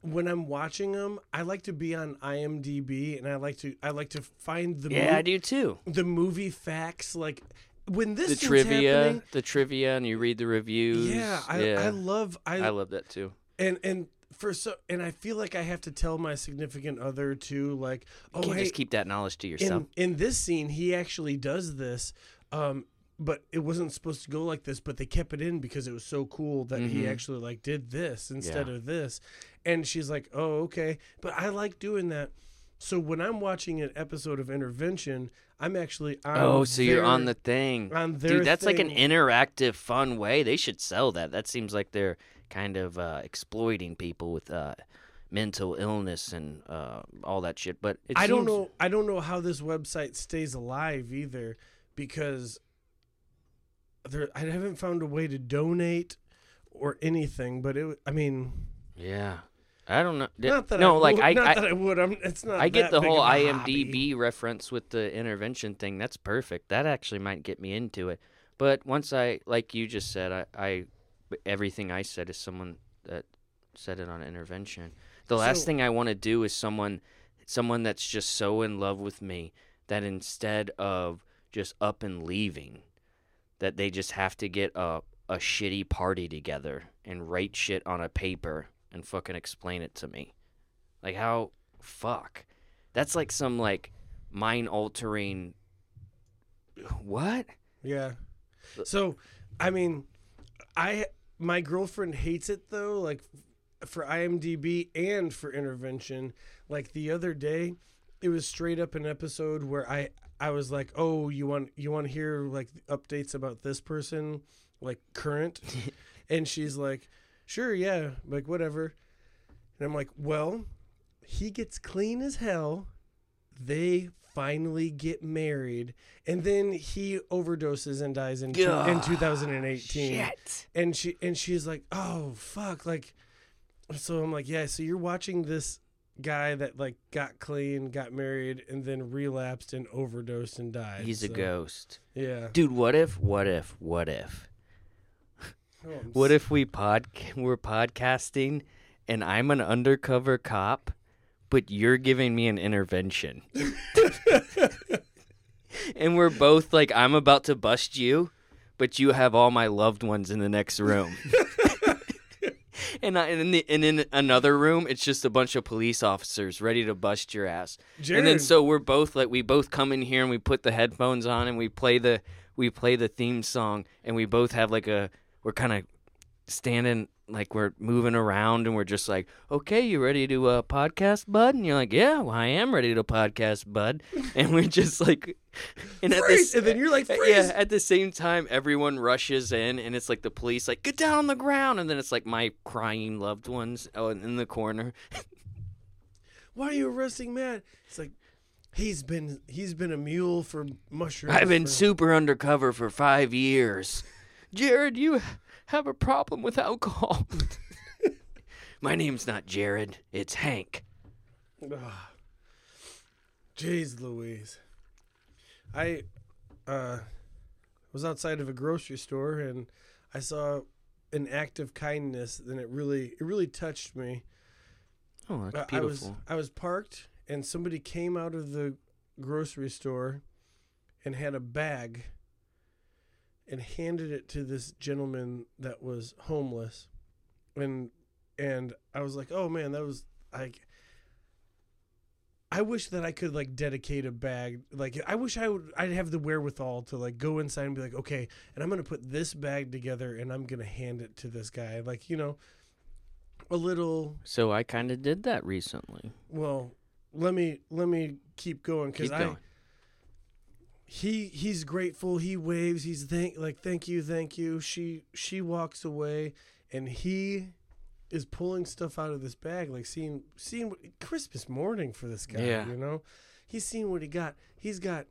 when I'm watching them, I like to be on IMDb, and I like to I like to find the Yeah, mo- I do too. the movie facts. Like when this The trivia, the trivia, and you read the reviews. yeah, I, yeah. I love I, I love that too. and and for so and I feel like I have to tell my significant other too, like, oh hey, just keep that knowledge to yourself. in in this scene he actually does this, um, but it wasn't supposed to go like this, but they kept it in because it was so cool that he Mhm. actually like did this instead Yeah. of this, and she's like, oh okay, but I like doing that. So when I'm watching an episode of Intervention, I'm actually on oh, so you're on the thing. on their Dude, that's like an interactive, fun way. They should sell that. That seems like they're kind of uh, exploiting people with uh, mental illness and uh, all that shit. But I don't know. I don't know how this website stays alive either, because there I haven't found a way to donate or anything. But it, I mean, Yeah, I don't know. Not that no, I like would, I, not I, that I would. I'm, it's not. I get the whole a hobby. IMDb reference with the intervention thing. That's perfect. That actually might get me into it. But once I, like you just said, I, I everything I said is someone that said it on intervention. The last So- thing I want to do is someone, someone that's just so in love with me that instead of just up and leaving, that they just have to get a a shitty party together and write shit on a paper and fucking explain it to me. Like how fuck. That's like some like mind altering what? Yeah. So, I mean, I my girlfriend hates it though. Like for IMDb and for intervention. Like the other day, it was straight up an episode where I I was like, oh, you want you want to hear like updates about this person, like current, and she's like, sure, yeah, like whatever, and I'm like, well, he gets clean as hell. They finally get married, and then he overdoses and dies in, two, in 2018 Shit. and she and she's like, "Oh fuck!" Like, so I'm like, "Yeah." So you're watching this guy that like got clean, got married, and then relapsed and overdosed and died. He's a ghost. Yeah. Dude, what if what if what if Oh, what if we pod we're podcasting and I'm an undercover cop but you're giving me an intervention. and we're both like I'm about to bust you, but you have all my loved ones in the next room. and I, and in the, and in another room, it's just a bunch of police officers ready to bust your ass. Jarrod, And then so we're both like we both come in here and we put the headphones on and we play the we play the theme song and we both have like a we're kind of standing like we're moving around and we're just like, okay, you ready to uh, podcast, bud? And you're like, yeah, well, I am ready to podcast, bud. And we're just like, and at freeze, and then you're like, freeze. yeah, at the same time, everyone rushes in, and it's like the police, like, get down on the ground, and then it's like my crying loved ones oh, in the corner. Why are you arresting Matt? It's like he's been he's been a mule for mushrooms. I've been for- super undercover for five years. Jarrod, you have a problem with alcohol. my name's not Jarrod, it's Hank. Jeez Louise. I uh was outside of a grocery store and I saw an act of kindness, and it really it really touched me. Oh, Uh, that's I was beautiful. I was parked and somebody came out of the grocery store and had a bag and handed it to this gentleman that was homeless. And and I was like, "Oh man, that was like I wish that I could like dedicate a bag. Like I wish I would I'd have the wherewithal to like go inside and be like, "Okay, and I'm going to put this bag together and I'm going to hand it to this guy." Like, you know, a little so I kind of did that recently. well, let me let me keep going because Keep I going. He he's grateful. He waves. He's thank like thank you, thank you. She she walks away, and he is pulling stuff out of this bag, like seeing seeing what, Christmas morning for this guy. Yeah. You know, he's seeing what he got. He's got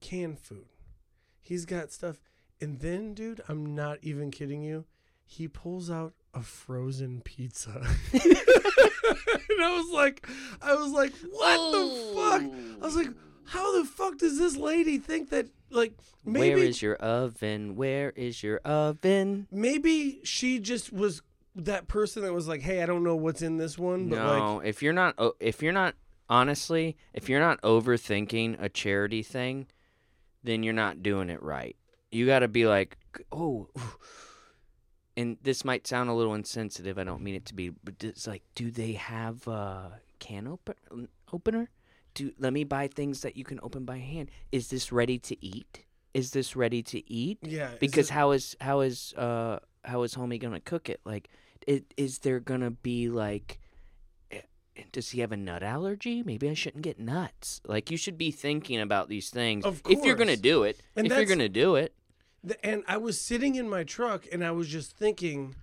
canned food. He's got stuff, and then, dude, I'm not even kidding you. He pulls out a frozen pizza. and I was like, I was like, what the fuck? I was like, how the fuck does this lady think that like maybe Where is your oven? Where is your oven? maybe she just was that person that was like, hey, I don't know what's in this one, but like No, if you're not, o- if you're not, honestly, if you're not overthinking a charity thing, then you're not doing it right. You got to be like, oh, ooh." and this might sound a little insensitive. I don't mean it to be, but it's like, do they have a can open opener? Do let me buy things that you can open by hand. Is this ready to eat? Is this ready to eat? yeah, is because it- how is how is uh how is homie gonna cook it like it is there gonna be like eh, does he have a nut allergy maybe i shouldn't get nuts like you should be thinking about these things Of if you're gonna do it And if you're gonna do it The- and I was sitting in my truck and I was just thinking,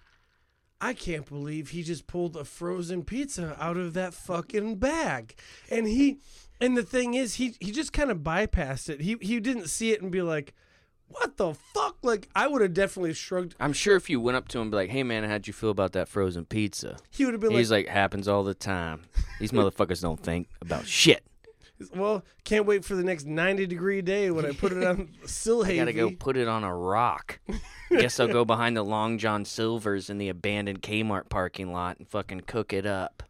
I can't believe he just pulled a frozen pizza out of that fucking bag. And he and the thing is he he just kind of bypassed it. He he didn't see it and be like, "What the fuck?" Like I would have definitely shrugged. i'm sure if you went up to him and be like hey man how'd you feel about that frozen pizza He would have been he's like, happens all the time these motherfuckers don't think about shit "Well, can't wait for the next 90 degree day when I put it on still I gotta go put it on a rock. Guess I'll go behind the Long John Silver's in the abandoned Kmart parking lot and fucking cook it up.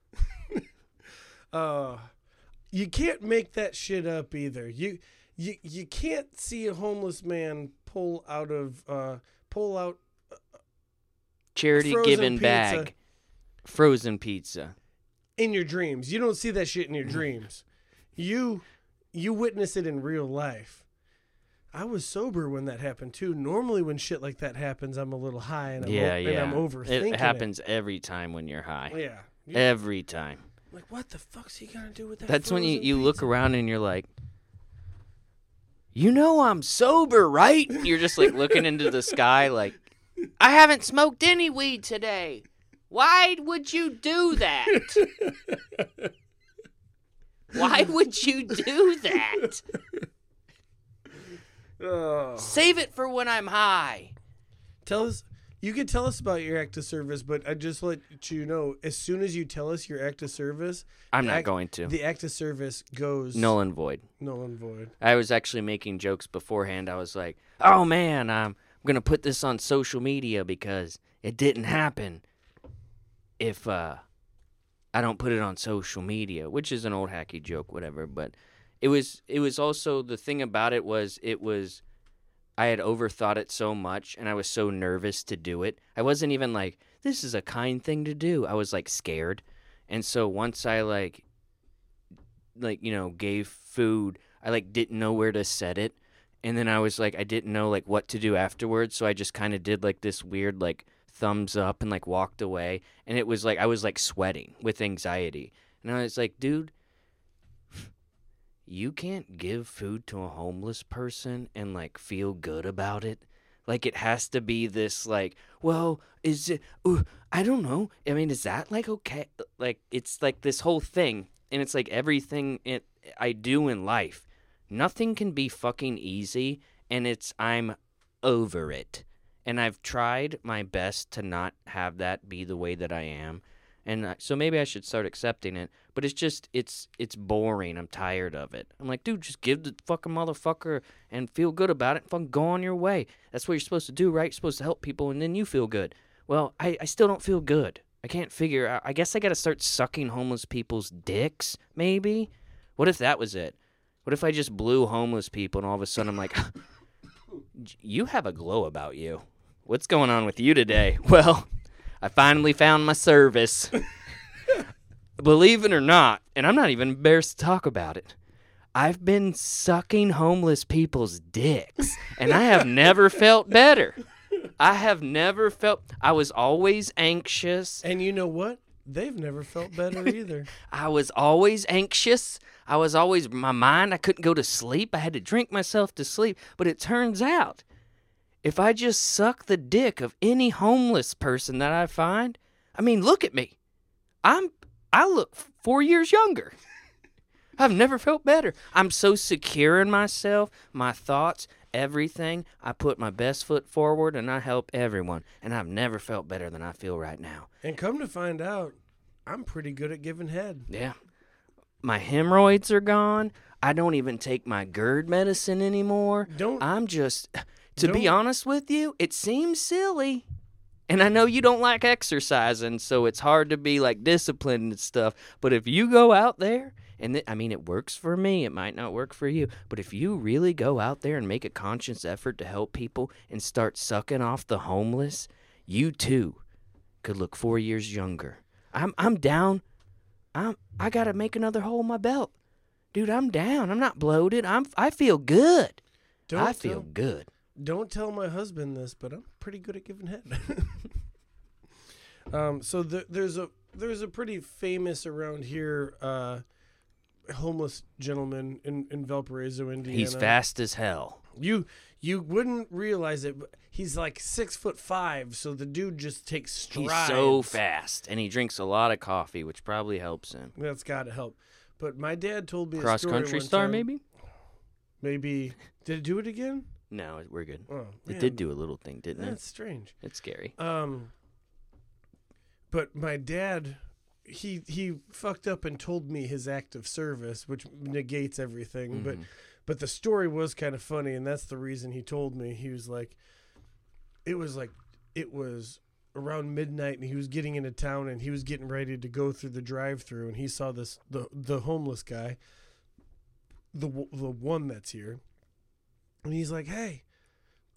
Uh, you can't make that shit up either. You you you can't see a homeless man pull out of uh pull out Charity given pizza. bag. Frozen pizza. in your dreams. You don't see that shit in your dreams. You you witness it in real life. I was sober when that happened too. Normally, when shit like that happens, I'm a little high and I'm, yeah, o- yeah. and I'm overthinking it happens every time when you're high. Yeah, You- Every time. Like what the fuck's he gonna do with that? That's when you, you look around and you're like, you know I'm sober, right? You're just like looking into the sky like, I haven't smoked any weed today. Why would you do that? Why would you do that? Oh. Save it for when I'm high. Tell us. You can tell us about your act of service, but I just let you know as soon as you tell us your act of service, I'm not act- going to. The act of service goes Null and void. null and void. I was actually making jokes beforehand. I was like, "Oh man, I'm gonna put this on social media because it didn't happen if uh, I don't put it on social media," which is an old hacky joke, whatever. But it was it was also the thing about it was it was I had overthought it so much and I was so nervous to do it. I wasn't even like, "This is a kind thing to do." I was like scared, and so once I like like you know gave food i like didn't know where to set it. And then i was like i didn't know like what to do afterwards. So i just kind of did like this weird like thumbs up and like walked away. And it was like i was like sweating with anxiety. And i was like dude you can't give food to a homeless person and like feel good about it? Like it has to be this like well is it ooh, i don't know. I mean is that like okay? Like it's like this whole thing and it's like everything it, i do in life. Nothing can be fucking easy and it's i'm over it. And i've tried my best to not have that be the way that i am and so maybe I should start accepting it. But it's just it's it's boring. I'm tired of it. I'm like, dude, just give the fucking motherfucker and feel good about it. And fucking go on your way. That's what you're supposed to do, right? You're supposed to help people, and then you feel good. Well, I, I still don't feel good. I can't figure out. I guess I got to start sucking homeless people's dicks. Maybe. What if that was it? What if I just blew homeless people and all of a sudden I'm like, you have a glow about you. What's going on with you today? Well, I finally found my service. Believe it or not, and I'm not even embarrassed to talk about it. I've been sucking homeless people's dicks, and I have never felt better. I have never felt. I was always anxious. And you know what? They've never felt better either. I was always anxious. I was always my mind. I couldn't go to sleep. I had to drink myself to sleep. But it turns out, if I just suck the dick of any homeless person that I find, I mean, look at me. I'm. I look four years younger. I've never felt better. I'm so secure in myself, my thoughts, everything. I put my best foot forward and I help everyone. And I've never felt better than I feel right now. and come to find out, I'm pretty good at giving head. Yeah. My hemorrhoids are gone. I don't even take my GERD medicine anymore. Don't I'm just, to be Don't- honest with you, it seems silly. And I know you don't like exercising, so it's hard to be like disciplined and stuff. But if you go out there, and th- I mean, it works for me, it might not work for you. But if you really go out there and make a conscious effort to help people and start sucking off the homeless, you too could look four years younger. I'm I'm down. I'm I gotta make another hole in my belt, dude. I'm down. I'm not bloated. I'm I feel good. don't I feel tell, good. Don't tell my husband this, but I'm pretty good at giving head. um, so the, there's a there's a pretty famous around here uh, homeless gentleman in, in Valparaiso, Indiana. He's fast as hell. You you wouldn't realize it, but he's like six foot five, so the dude just takes strides. He's so fast, and he drinks a lot of coffee, which probably helps him. That's got to help. But my dad told me a Cross country star, time. maybe? Maybe did it do it again? No, we're good. Oh, It did do a little thing, didn't it? That's strange. It's scary. Um, but my dad, he he fucked up and told me his act of service, which negates everything. But Mhm. but the story was kind of funny, and that's the reason he told me. He was like, it was like it was around midnight, and he was getting into town, and he was getting ready to go through the drive-through, and he saw this the the homeless guy, the the one that's here, and he's like, hey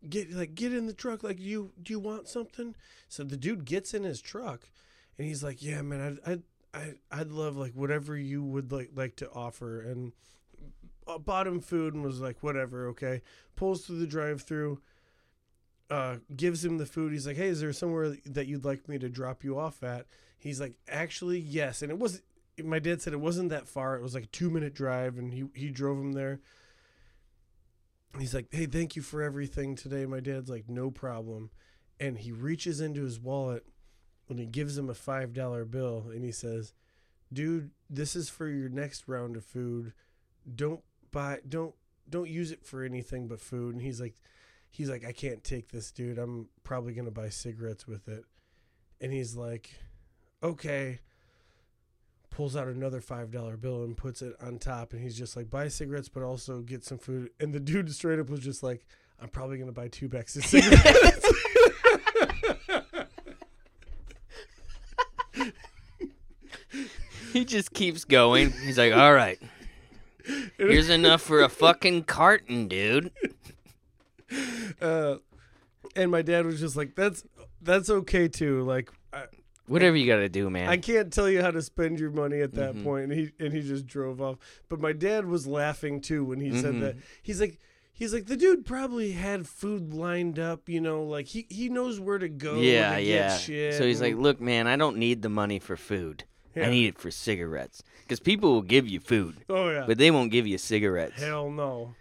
get like get in the truck. Like do you do you want something? So the dude gets in his truck and he's like yeah man i'd i'd, I- I'd love like whatever you would like like to offer. And uh, bought him food and was like whatever okay. Pulls through the drive through uh gives him the food. He's like hey is there somewhere that you'd like me to drop you off at? He's like actually yes. And it was my dad said it wasn't that far. It was like a two minute drive and he he drove him there he's like, "Hey, thank you for everything today." My dad's like, "No problem," and he reaches into his wallet and he gives him a five dollar bill and he says, "Dude, this is for your next round of food. Don't buy, don't don't use it for anything but food." And he's like, he's like, "I can't take this, dude. I'm probably gonna buy cigarettes with it." And he's like, "Okay." Pulls out another five dollar bill and puts it on top, and he's just like, "Buy cigarettes, but also get some food." And the dude straight up was just like, "I'm probably gonna buy two packs of cigarettes." He just keeps going. He's like, all right, here's enough for a fucking carton, dude. uh, and my dad was just like, "That's that's okay too." Like, Whatever you gotta do, man. I can't tell you how to spend your money at that Mhm. point. And he and he just drove off. But my dad was laughing too when he said Mhm. that. He's like. He's like the dude probably had food lined up, you know, like he, he knows where to go. yeah, to yeah. Get shit So he's like, look, man, I don't need the money for food. Yeah. I need it for cigarettes. Because people will give you food, oh yeah, but they won't give you cigarettes. hell no.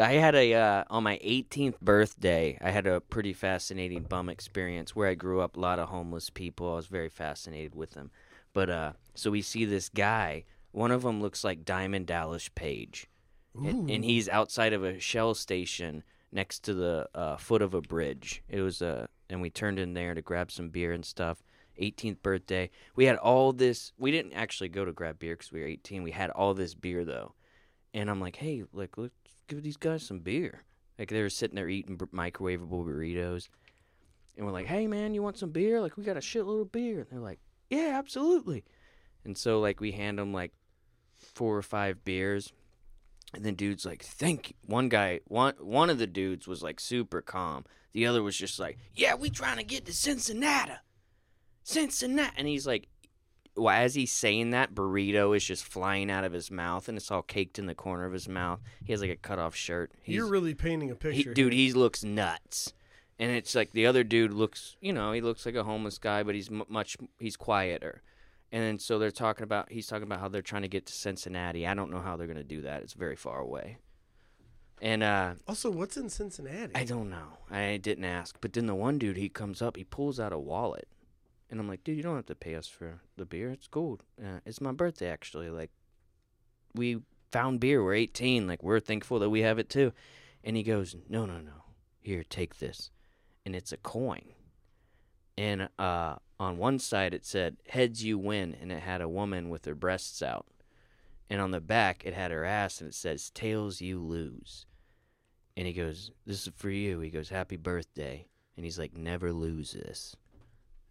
I had a uh, on my 18th birthday. I had a pretty fascinating bum experience where I grew up. A lot of homeless people. I was very fascinated with them. But uh, so we see this guy. One of them looks like Diamond Dallas Page, and, and he's outside of a shell station next to the uh, foot of a bridge. It was uh, and we turned in there to grab some beer and stuff. 18th birthday. We had all this. We didn't actually go to grab beer because we were 18. We had all this beer though, and I'm like, hey, like let's give these guys some beer. Like they were sitting there eating microwavable burritos, and we're like, hey man, you want some beer? Like we got a shitload of beer. And they're like, yeah, absolutely. And so like we hand them like four or five beers. And then dude's like, "Thank you." One guy, one one of the dudes was like super calm. The other was just like, "Yeah, we trying to get to Cincinnati, Cincinnati." And he's like, as he's saying that, burrito is just flying out of his mouth, and it's all caked in the corner of his mouth. He has like a cut off shirt. He's, You're really painting a he, picture, dude, he looks nuts. And it's like the other dude looks, you know, he looks like a homeless guy, but he's m- much, he's quieter. And then so they're talking about, he's talking about how they're trying to get to Cincinnati. I don't know how they're going to do that. It's very far away. And uh, Also, what's in Cincinnati? I don't know. I didn't ask. But then the one dude, he comes up, he pulls out a wallet. And I'm like, dude, you don't have to pay us for the beer. It's cool. Uh, it's my birthday, actually. Like, we found beer. We're 18. Like, we're thankful that we have it too. And he goes, no, no, no. Here, take this. And it's a coin. And uh, on one side, it said, heads you win. And it had a woman with her breasts out. And on the back, it had her ass. And it says, tails you lose. And he goes, This is for you. He goes, Happy birthday. And he's like, Never lose this.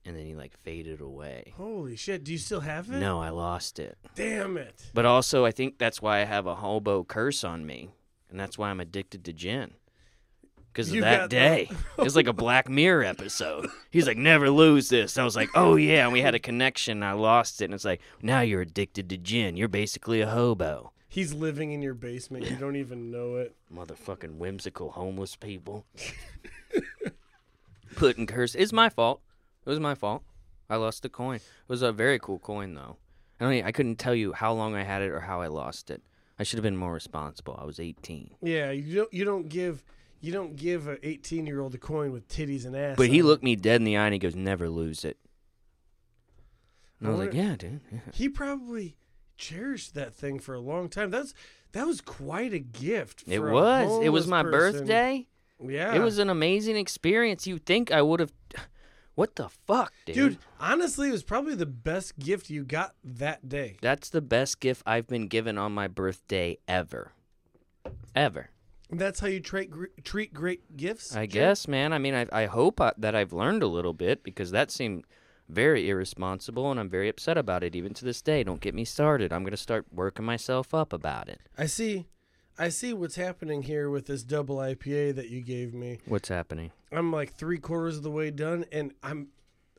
And then he like faded away. Holy shit! Do you still have it? No, I lost it. Damn it! But also, I think that's why I have a hobo curse on me. And that's why I'm addicted to gin. Because of that got the- day. it's like a Black Mirror episode. He's like, Never lose this. I was like, Oh, yeah. And we had a connection. I lost it. And it's like, Now you're addicted to gin. You're basically a hobo. He's living in your basement. You don't even know it. Motherfucking whimsical homeless people. Putting curse. It's my fault. It was my fault. I lost the coin. It was a very cool coin, though. I don't. I couldn't tell you how long I had it or how I lost it. I should have been more responsible. I was 18. Yeah, you don't. You don't give. You don't give a 18 year old a coin with titties and ass. But he on looked me dead in the eye and he goes, "Never lose it." And I was like, "Yeah, dude." yeah." He probably cherished that thing for a long time. That's that was quite a gift. It was. It was my person. birthday. Yeah, It was an amazing experience. You think I would have? What the fuck, dude? dude. Honestly, it was probably the best gift you got that day. That's the best gift I've been given on my birthday ever. Ever. That's how you treat gr- treat great gifts. I Jake? guess, man. I mean, I, I hope I, that I've learned a little bit because that seemed very irresponsible and I'm very upset about it even to this day. Don't get me started. I'm going to start working myself up about it. I see. I see what's happening here with this double IPA that you gave me. What's happening? I'm like three quarters of the way done, and I'm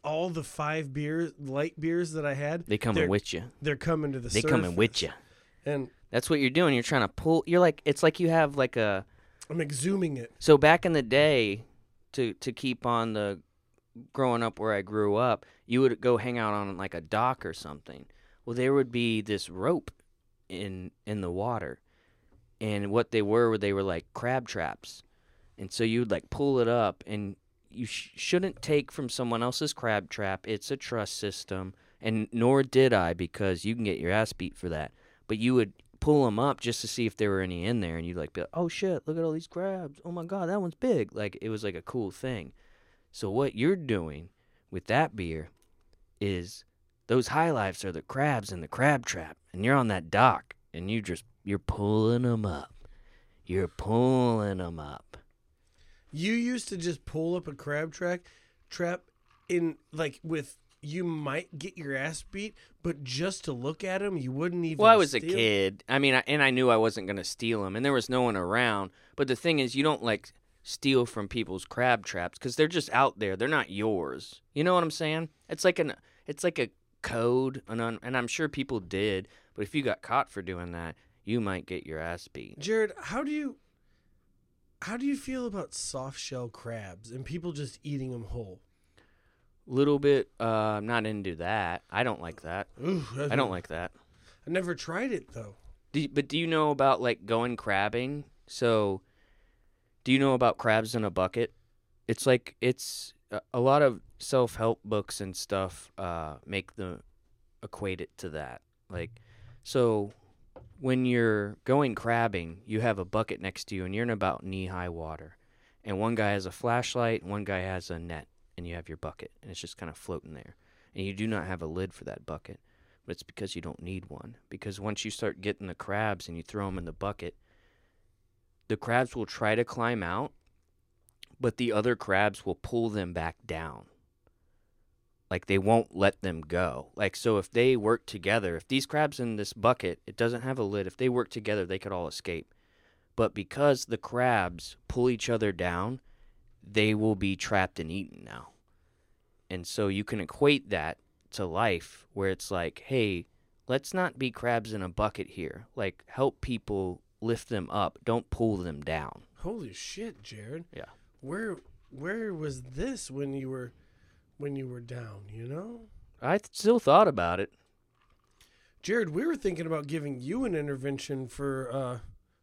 all the five beers, light beers that I had. They coming with you. They're coming to the. They coming with you. and That's what you're doing. You're trying to pull. You're like, it's like you have like a. I'm exhuming it. So back in the day, to to keep on the growing up where I grew up, you would go hang out on like a dock or something. Well, there would be this rope in in the water, and what they were, were they were like crab traps, and so you'd like pull it up, and you sh- shouldn't take from someone else's crab trap. It's a trust system, and nor did I because you can get your ass beat for that. But you would pull them up just to see if there were any in there, and you'd like be like, "Oh shit, look at all these crabs! Oh my god, that one's big!" Like it was like a cool thing. So what you're doing with that beer is those high lifes are the crabs in the crab trap, and you're on that dock, and you just you're pulling them up. You're pulling them up. You used to just pull up a crab track trap in like with you might get your ass beat, but just to look at them, you wouldn't even. Well, I was a kid. I mean, I, and I knew I wasn't gonna steal them, and there was no one around. But the thing is, you don't like steal from people's crab traps because they're just out there. They're not yours. You know what I'm saying? It's like an it's like a code, and un, and I'm sure people did. But if you got caught for doing that, you might get your ass beat. Jarrod, how do you how do you feel about soft shell crabs and people just eating them whole? Little bit. Uh, I'm not into that. I don't like that. Ooh, I don't like that. I never tried it though. Do you- but do you know about like going crabbing? So, do you know about crabs in a bucket? It's like it's a- a lot of self help books and stuff uh, make the equate it to that. Like, so when you're going crabbing, you have a bucket next to you, and you're in about knee high water, and one guy has a flashlight, one guy has a net, and you have your bucket, and it's just kind of floating there. and you do not have a lid for that bucket. But it's because you don't need one. Because once you start getting the crabs and you throw them in the bucket, the crabs will try to climb out, but the other crabs will pull them back down. Like they won't let them go. Like so if they work together, if these crabs in this bucket, it doesn't have a lid, if they work together, they could all escape. But because the crabs pull each other down, they will be trapped and eaten now. And so you can equate that to life where it's like, hey, let's not be crabs in a bucket here. Like help people lift them up, don't pull them down. Holy shit, Jarrod. Yeah. Where where was this when you were when you were down, you know? I th- still thought about it. Jarrod, we were thinking about giving you an intervention for uh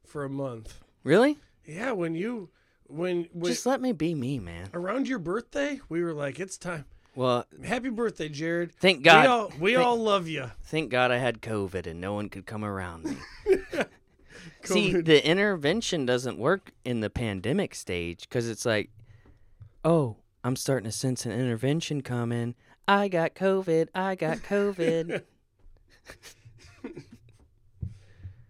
for a month. Really? Yeah, when you when when Just let me be me, man. around your birthday, we were like, it's time. Well, Happy birthday, Jarrod. thank God. we all we thank- all love you. Thank God I had COVID and no one could come around me. See, the intervention doesn't work in the pandemic stage because it's like, oh, I'm starting to sense an intervention coming. I got COVID. I got COVID.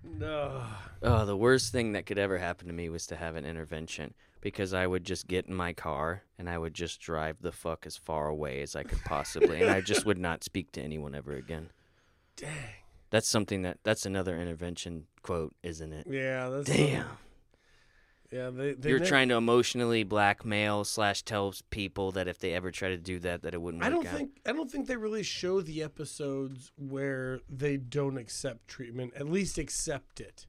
No. oh, the worst thing that could ever happen to me was to have an intervention because I would just get in my car and I would just drive the fuck as far away as I could possibly, and I just would not speak to anyone ever again. Dang. That's something that that's another intervention quote, isn't it? Yeah, that's Damn. Yeah, they, they You're ne- trying to emotionally blackmail slash tell people that if they ever try to do that, that it wouldn't I don't out. think I don't think they really show the episodes where they don't accept treatment. At least accept it.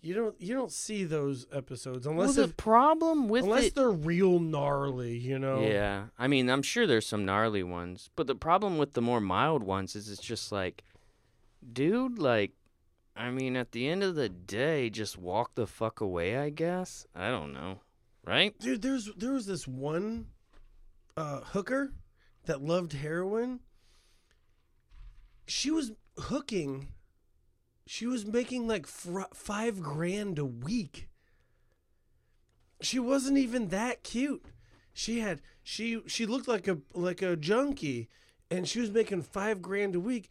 You don't you don't see those episodes well, unless the if, problem with unless it, they're real gnarly. You know. yeah, I mean, I'm sure there's some gnarly ones, but the problem with the more mild ones is it's just like, dude, like, I mean, at the end of the day, just walk the fuck away. I guess I don't know, right? Dude, there's there was this one uh, hooker that loved heroin. She was hooking. She was making like fr- five grand a week. She wasn't even that cute. She had she she looked like a like a junkie, and she was making five grand a week,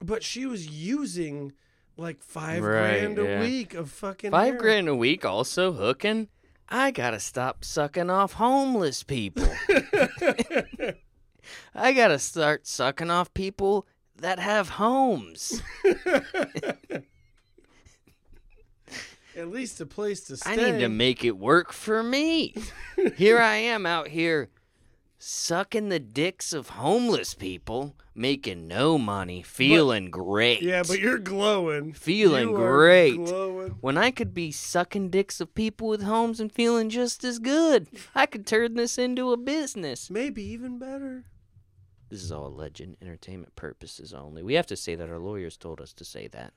but she was using like five Right, grand a yeah. week of fucking Five heroin. grand a week, also hooking. I gotta stop sucking off homeless people. I gotta start sucking off people that have homes. At least a place to stay. I need to make it work for me. here I am out here sucking the dicks of homeless people, making no money, feeling great. Yeah, but you're glowing. Feeling You great. Glowing. when I could be sucking dicks of people with homes and feeling just as good. I could turn this into a business. Maybe even better. This is all legend, entertainment purposes only. We have to say that our lawyers told us to say that.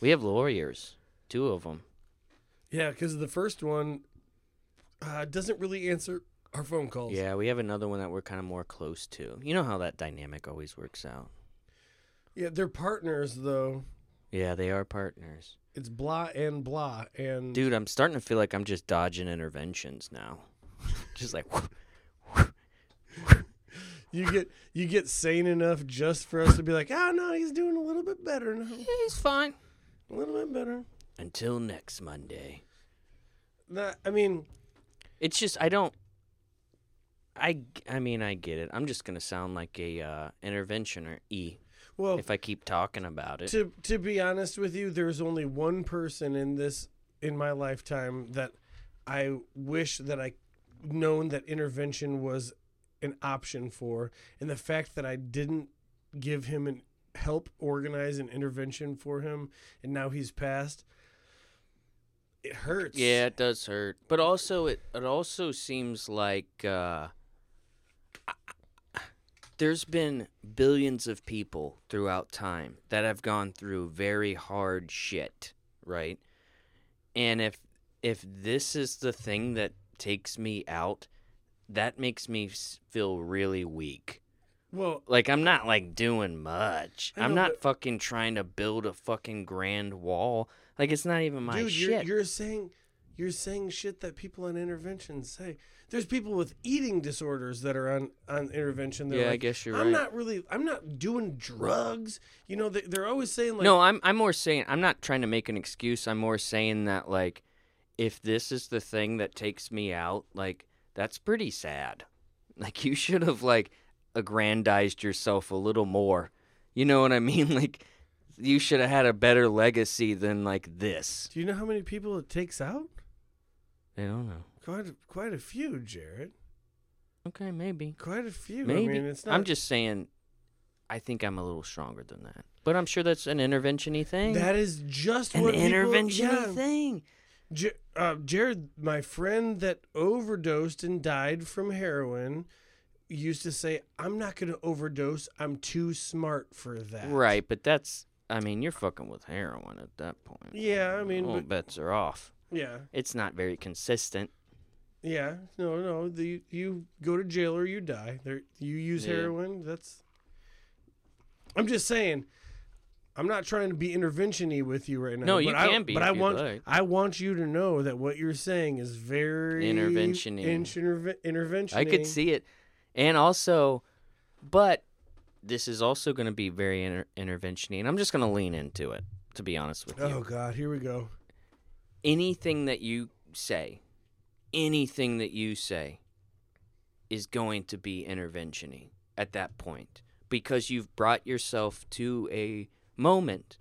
We have lawyers, two of them. Yeah, because the first one uh, doesn't really answer our phone calls. Yeah, we have another one that we're kind of more close to. You know how that dynamic always works out. Yeah, they're partners though. Yeah, they are partners. It's blah and blah and Dude, I'm starting to feel like I'm just dodging interventions now. just like, you get you get sane enough just for us to be like, oh no, he's doing a little bit better now, he's fine. a little bit better. Until next Monday. That I mean, It's just I don't. I I mean I get it. I'm just gonna sound like a uh, intervention or e well, if I keep talking about it. to to be honest with you, there's only one person in this in my lifetime that I wish that I known that intervention was an option for, and the fact that I didn't give him an help organize an intervention for him, and now he's passed. It hurts. Yeah, it does hurt, but also it it also seems like uh, there's been billions of people throughout time that have gone through very hard shit, right? And if if this is the thing that takes me out, that makes me feel really weak. Well, Like I'm not like doing much. I I'm not but- fucking trying to build a fucking grand wall. Like it's not even my dude, shit. you're you're saying you're saying shit that people on intervention say. There's people with eating disorders that are on on intervention. They're Yeah, I guess you're I'm right. not really. I'm not doing drugs. You know, they, they're always saying like, no, I'm I'm more saying I'm not trying to make an excuse. I'm more saying that like if this is the thing that takes me out, like that's pretty sad. Like you should have like aggrandized yourself a little more. You know what I mean? Like you should have had a better legacy than like this. Do you know how many people it takes out? I don't know. Quite a, quite a few, Jarrod. Okay, maybe. Quite a few. Maybe. I mean, it's not. I'm just saying I think I'm a little stronger than that. But I'm sure that's an intervention-y thing. That is just an what people- intervention-y yeah. thing. J- uh, Jarrod, my friend that overdosed and died from heroin, used to say, "I'm not going to overdose. I'm too smart for that." Right, but that's I mean, you're fucking with heroin at that point. Yeah, I mean, all but bets are off. yeah, It's not very consistent. Yeah. No, no. The you go to jail or you die. There, you use Yeah. heroin. That's. I'm just saying. I'm not trying to be intervention-y with you right now. No, but you I, can be But I want like. I want you to know that what you're saying is very Intervention-y. interve- intervention. I could see it. And also, but this is also going to be very inter- intervention-y, and I'm just going to lean into it, to be honest with you. Oh God, here we go. anything that you say, anything that you say is going to be intervention-y at that point because you've brought yourself to a moment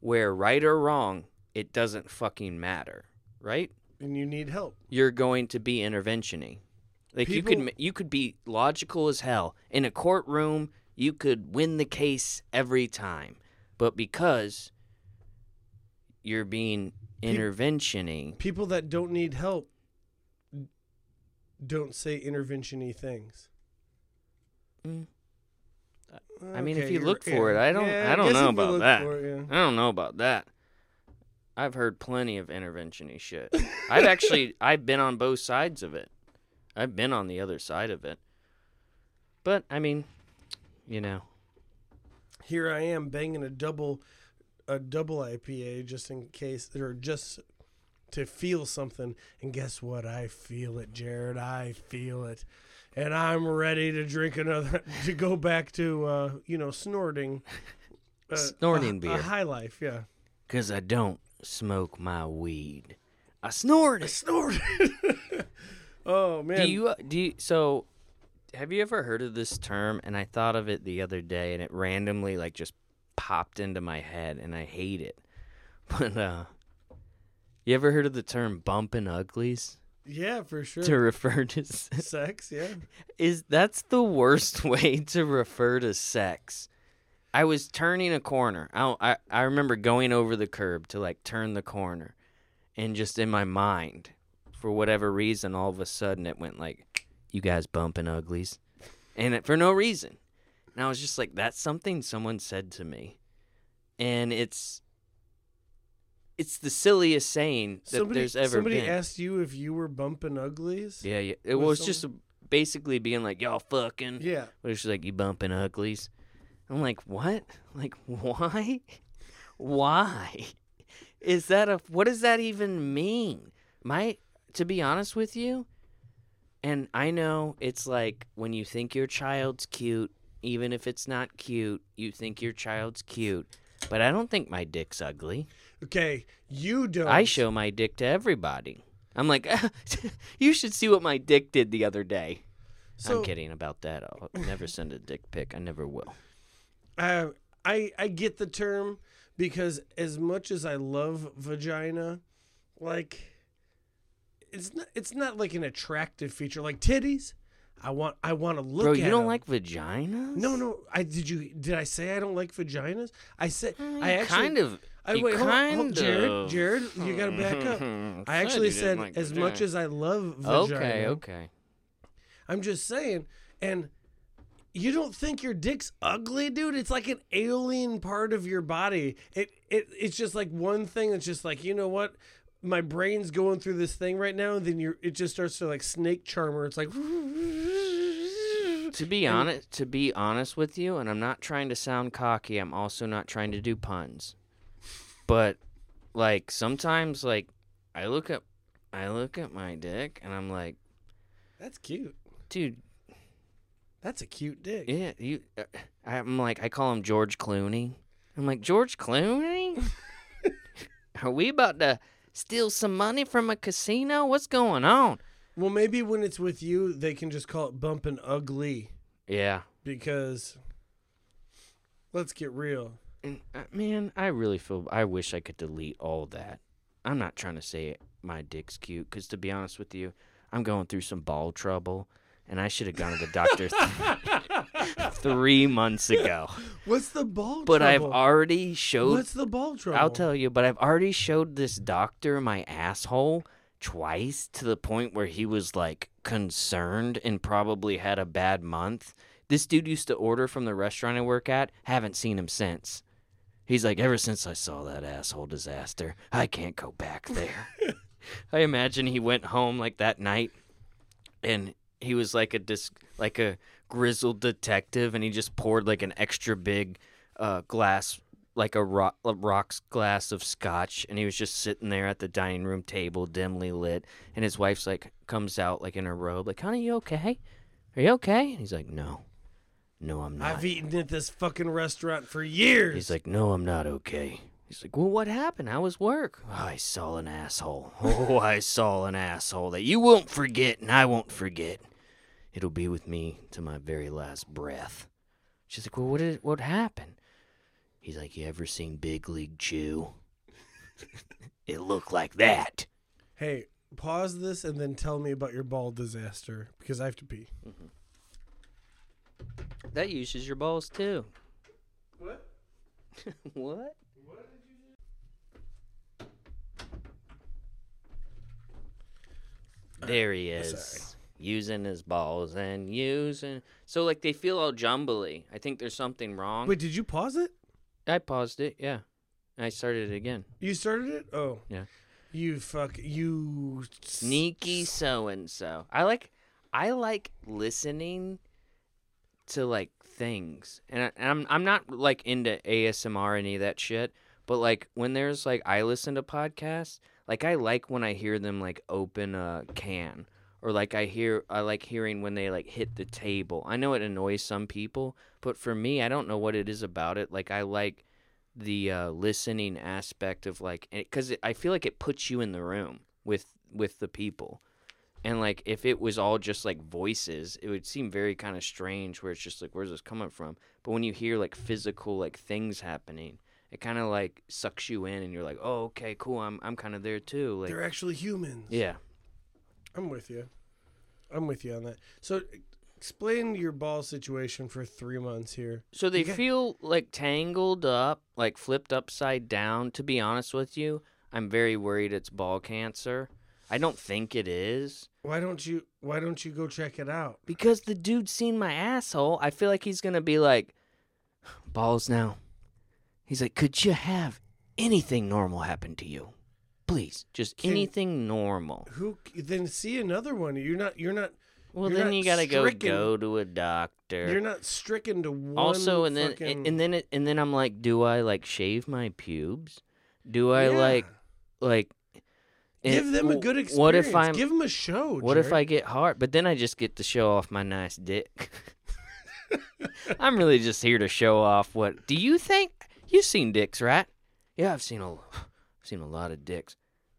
where right or wrong, it doesn't fucking matter, right? And you need help. You're going to be intervention-y. Like you could you could be logical as hell in a courtroom, you could win the case every time. But because you're being intervention-y, People that don't need help don't say intervention-y things. Mm. I mean, if Okay, you you're- look for yeah. it, I don't- Yeah, I don't guess know about that. it, yeah. I don't know about that. I've heard plenty of intervention-y shit. I've actually I've been on both sides of it. I've been on the other side of it. But I mean, you know, Here I am banging a double, a double IPA just in case, or just to feel something. And guess what? I feel it, Jarrod. I feel it, and I'm ready to drink another. To go back to, uh, you know, snorting. Uh, Snorting a, beer. A high life, yeah. cuz I don't smoke my weed. I snort it. Snorted. oh man. Do you do you, so have you ever heard of this term and I thought of it the other day and it randomly like just popped into my head and I hate it. But uh you ever heard of the term bumping uglies yeah, for sure. to refer to s- Sex, yeah. is that's the worst way to refer to sex. I was turning a corner. I, I I remember going over the curb to like turn the corner, and just in my mind, for whatever reason, all of a sudden it went like, "You guys bumping uglies," and it, for no reason. And I was just like, "That's something someone said to me," and it's it's the silliest saying that somebody there's ever been. somebody been. asked you if you were bumping uglies. yeah, yeah. It was just basically being like, "Y'all fucking." Yeah. But it's like you bumping uglies. I'm like, what? Like, why? Why? Is that a what does that even mean? My to be honest with you, and I know it's like when you think your child's cute, even if it's not cute, you think your child's cute. But I don't think my dick's ugly. Okay, you don't. I show my dick to everybody. I'm like, you should see what my dick did the other day. So, I'm kidding about that. I'll never send a dick pic. I never will. Uh, I I get the term because as much as I love vagina, like it's not it's not like an attractive feature like titties. I want I want to look Bro, you don't 'em. like vaginas? No, no. I did you did I say I don't like vaginas? I said I actually kind of. I, wait, hold, on, hold, Jarrod. Jarrod, you gotta back hmm. up. I actually said as much as I love vagina. Okay, okay. I'm just saying, and you don't think your dick's ugly, dude? It's like an alien part of your body. It it it's just like one thing that's just like, you know what? My brain's going through this thing right now, and then you it just starts to like snake charmer. It's like To be honest, to be honest with you, and I'm not trying to sound cocky. I'm also not trying to do puns. But like sometimes, like I look at, I look at my dick and I'm like, That's cute. dude, That's a cute dick. yeah, you. Uh, I'm like, I call him George Clooney. I'm like, George Clooney? Are we about to steal some money from a casino? What's going on? Well, maybe when it's with you, they can just call it bumping ugly Yeah. because let's get real. And, uh, man, I really feel. I wish I could delete all that. I'm not trying to say my dick's cute, because to be honest with you, I'm going through some ball trouble, and I should have gone to the doctor th- three months ago. What's the ball But I've already showed. What's the ball trouble? I'll tell you, but I've already showed this doctor my asshole twice to the point where he was like concerned and probably had a bad month. This dude used to order from the restaurant I work at. Haven't seen him since. He's like, ever since I saw that asshole disaster, I can't go back there. I imagine he went home like that night, and he was like a dis- like a grizzled detective, and he just poured like an extra big uh, glass, like a, ro- a rocks glass of scotch, and he was just sitting there at the dining room table, dimly lit, and his wife's like comes out like in her robe, like, "Honey, you okay? Are you okay?" And he's like, "No, no, I'm not." I've eaten at this fucking restaurant for years. He's like, "No, I'm not okay." He's like, "Well, what happened? How was work?" "Oh, I saw an asshole. Oh, I saw an asshole that you won't forget, and I won't forget. It'll be with me to my very last breath." She's like, "Well, what did what happened?" He's like, "You ever seen Big League Chew? it looked like that." hey, pause this and then tell me about your ball disaster because I have to pee. Mm-hmm. That uses your balls too. What? what? What did you do? There he is. sorry. Using his balls and using. So, like, they feel all jumbly. I think there's something wrong. Wait, did you pause it? I paused it, yeah. I started it again. You started it? Oh. Yeah. You fuck you Sneaky so and so. I like, I like listening to like things, and, I, and I'm I'm not like into ASMR any of that shit. But like when there's like I listen to podcasts, like I like when I hear them like open a can, or like I hear I like hearing when they like hit the table. I know it annoys some people, but for me, I don't know what it is about it. Like I like the uh, listening aspect of like because I feel like it puts you in the room with with the people. And like if it was all just like voices, it would seem very kind of strange where it's just like where's this coming from? But when you hear like physical like things happening, it kind of like sucks you in and you're like, "Oh, okay, cool. I'm I'm kind of there too." Like They're actually humans. yeah. I'm with you. I'm with you on that. So explain your ball situation for 3 months here. So they feel like tangled up, like flipped upside down. To be honest with you, I'm very worried it's ball cancer. I don't think it is. Why don't you why don't you go check it out? Because the dude's seen my asshole, I feel like he's gonna be like, balls now. He's like, could you have anything normal happen to you? Please, just Can- anything normal. Who then see another one. You're not you're not Well, you're then you gotta go stricken- go to a doctor. you're not stricken to one also, and then fucking, and then it, and then I'm like, do I like shave my pubes? Do I Yeah. like like give them a good experience. What if I'm give them a show? What if I get hard? But then I just get to show off my nice dick. I'm really just here to show off what. Do you think you've seen dicks, right? Yeah, I've seen a, I've seen a lot of dicks.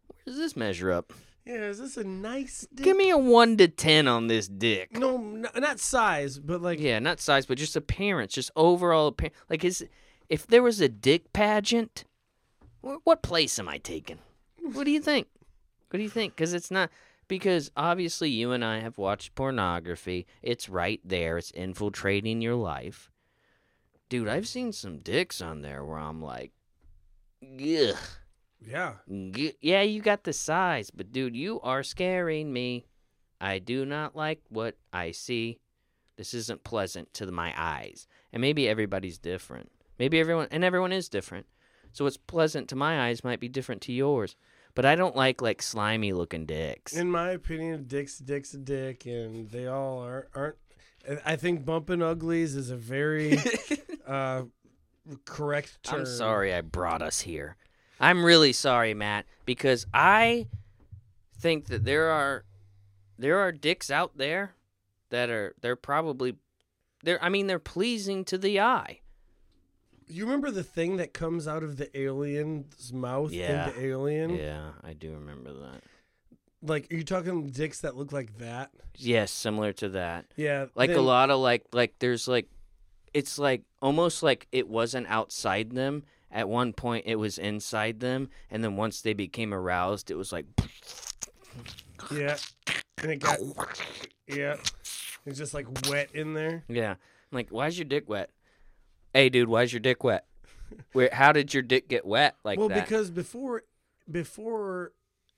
Where does this measure up? Yeah, is this a nice dick? Give me a one to ten on this dick. No, n- not size, but like Yeah, not size, but just appearance, just overall appearance. Like, is if there was a dick pageant, what place am I taking? What do you think? What do you think? Because it's not. Because obviously, you and I have watched pornography. It's right there. It's infiltrating your life. Dude, I've seen some dicks on there where I'm like, ugh. yeah. Yeah, you got the size, but dude, you are scaring me. I do not like what I see. This isn't pleasant to my eyes. And maybe everybody's different. Maybe everyone and everyone is different. So what's pleasant to my eyes might be different to yours. But I don't like like slimy looking dicks. In my opinion, dick's dick's a dick, and they all are, aren't. I think bumping uglies is a very uh, correct term. I'm sorry I brought us here. I'm really sorry, Matt, because I think that there are there are dicks out there that are they're probably they're I mean they're pleasing to the eye. You remember the thing that comes out of the alien's mouth Yeah. in the alien? Yeah, I do remember that. Like, are you talking dicks that look like that? Yes, similar to that. Yeah. Like a lot of like like there's like it's like almost like it wasn't outside them. At one point it was inside them and then once they became aroused it was like Yeah. And it got. Yeah. It's just like wet in there. Yeah. I'm like, why's your dick wet? Hey, dude, why's your dick wet? Where? How did your dick get wet like well, that? because before, before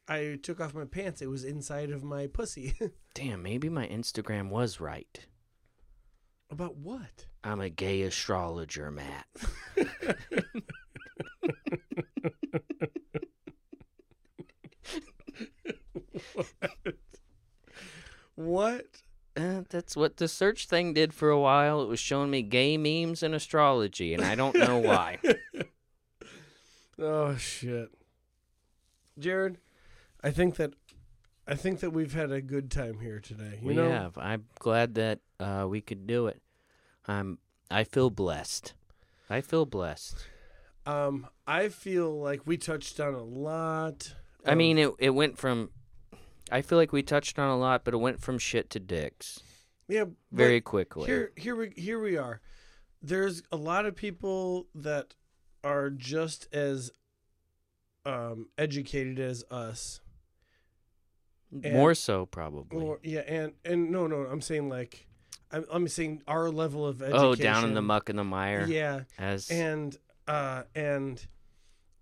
I took off my pants, it was inside of my pussy. Damn, maybe my Instagram was right. About what? I'm a gay astrologer, Matt. What? Uh, that's what the search thing did for a while. It was showing me gay memes and astrology, and I don't know why. Oh shit. Jarrod, I think that I think that we've had a good time here today. You we know, have. I'm glad that uh, we could do it. I'm. I feel blessed. I feel blessed. um, I feel like we touched on a lot. I mean, it it went from. I feel like we touched on a lot, but it went from shit to dicks yeah, very quickly. Here, here we here we are. There's a lot of people that are just as um, educated as us. and- More so, probably. Or yeah, and and no, no, I'm saying like, I'm I'm saying our level of education. oh, down in the muck and the mire. Yeah, As and uh, and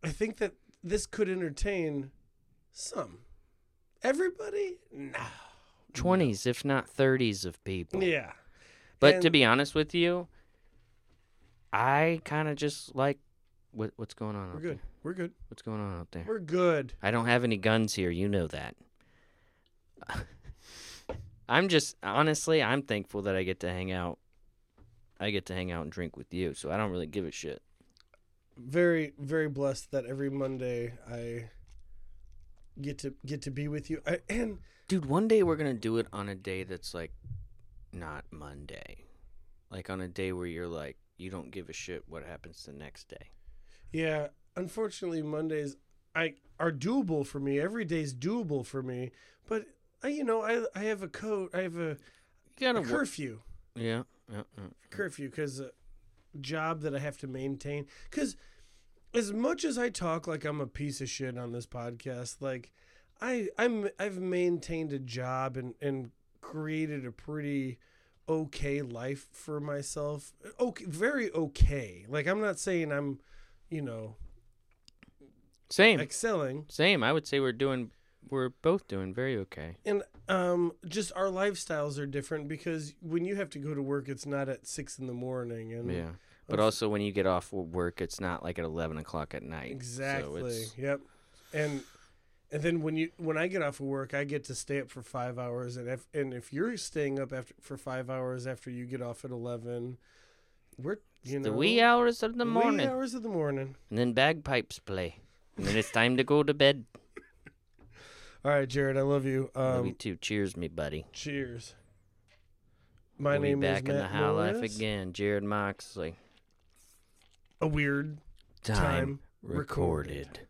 I think that this could entertain some. Everybody, no. twenties, if not thirties, of people. Yeah, But to be honest with you, I kind of just like what what's going on. we're good. There? We're good. What's going on out there? We're good. I don't have any guns here. You know that. I'm just honestly, I'm thankful that I get to hang out. I get to hang out and drink with you, so I don't really give a shit. very very blessed that every Monday I get to get to be with you. I, and Dude, one day we're gonna do it on a day that's like not Monday, like on a day where you're like you don't give a shit what happens the next day. yeah, unfortunately Mondays I are doable for me. Every day's doable for me, but I you know I I have a code. I have a, a curfew. Yeah, yeah, yeah. curfew because job that I have to maintain. Because as much as I talk like I'm a piece of shit on this podcast, like I I'm I've maintained a job and and created a pretty okay life for myself. Okay, very okay. Like I'm not saying I'm, you know, Same, excelling. same. I would say we're doing, we're both doing very okay. And um, just our lifestyles are different because when you have to go to work, it's not at six in the morning, and Yeah, but also when you get off work, it's not like at eleven o'clock at night. Exactly. it's- Yep. And and then when you when I get off of work, I get to stay up for five hours, and if and if you're staying up after for five hours after you get off at eleven, we're you know the wee hours of the wee morning, hours of the morning. and then bagpipes play, and then it's time to go to bed. All right, Jarrod, I love you. Um, Love you too. Cheers, me buddy. cheers. My we'll name be back is in the Matt high life again. Jarrod Moxley. A weird Time, time recorded.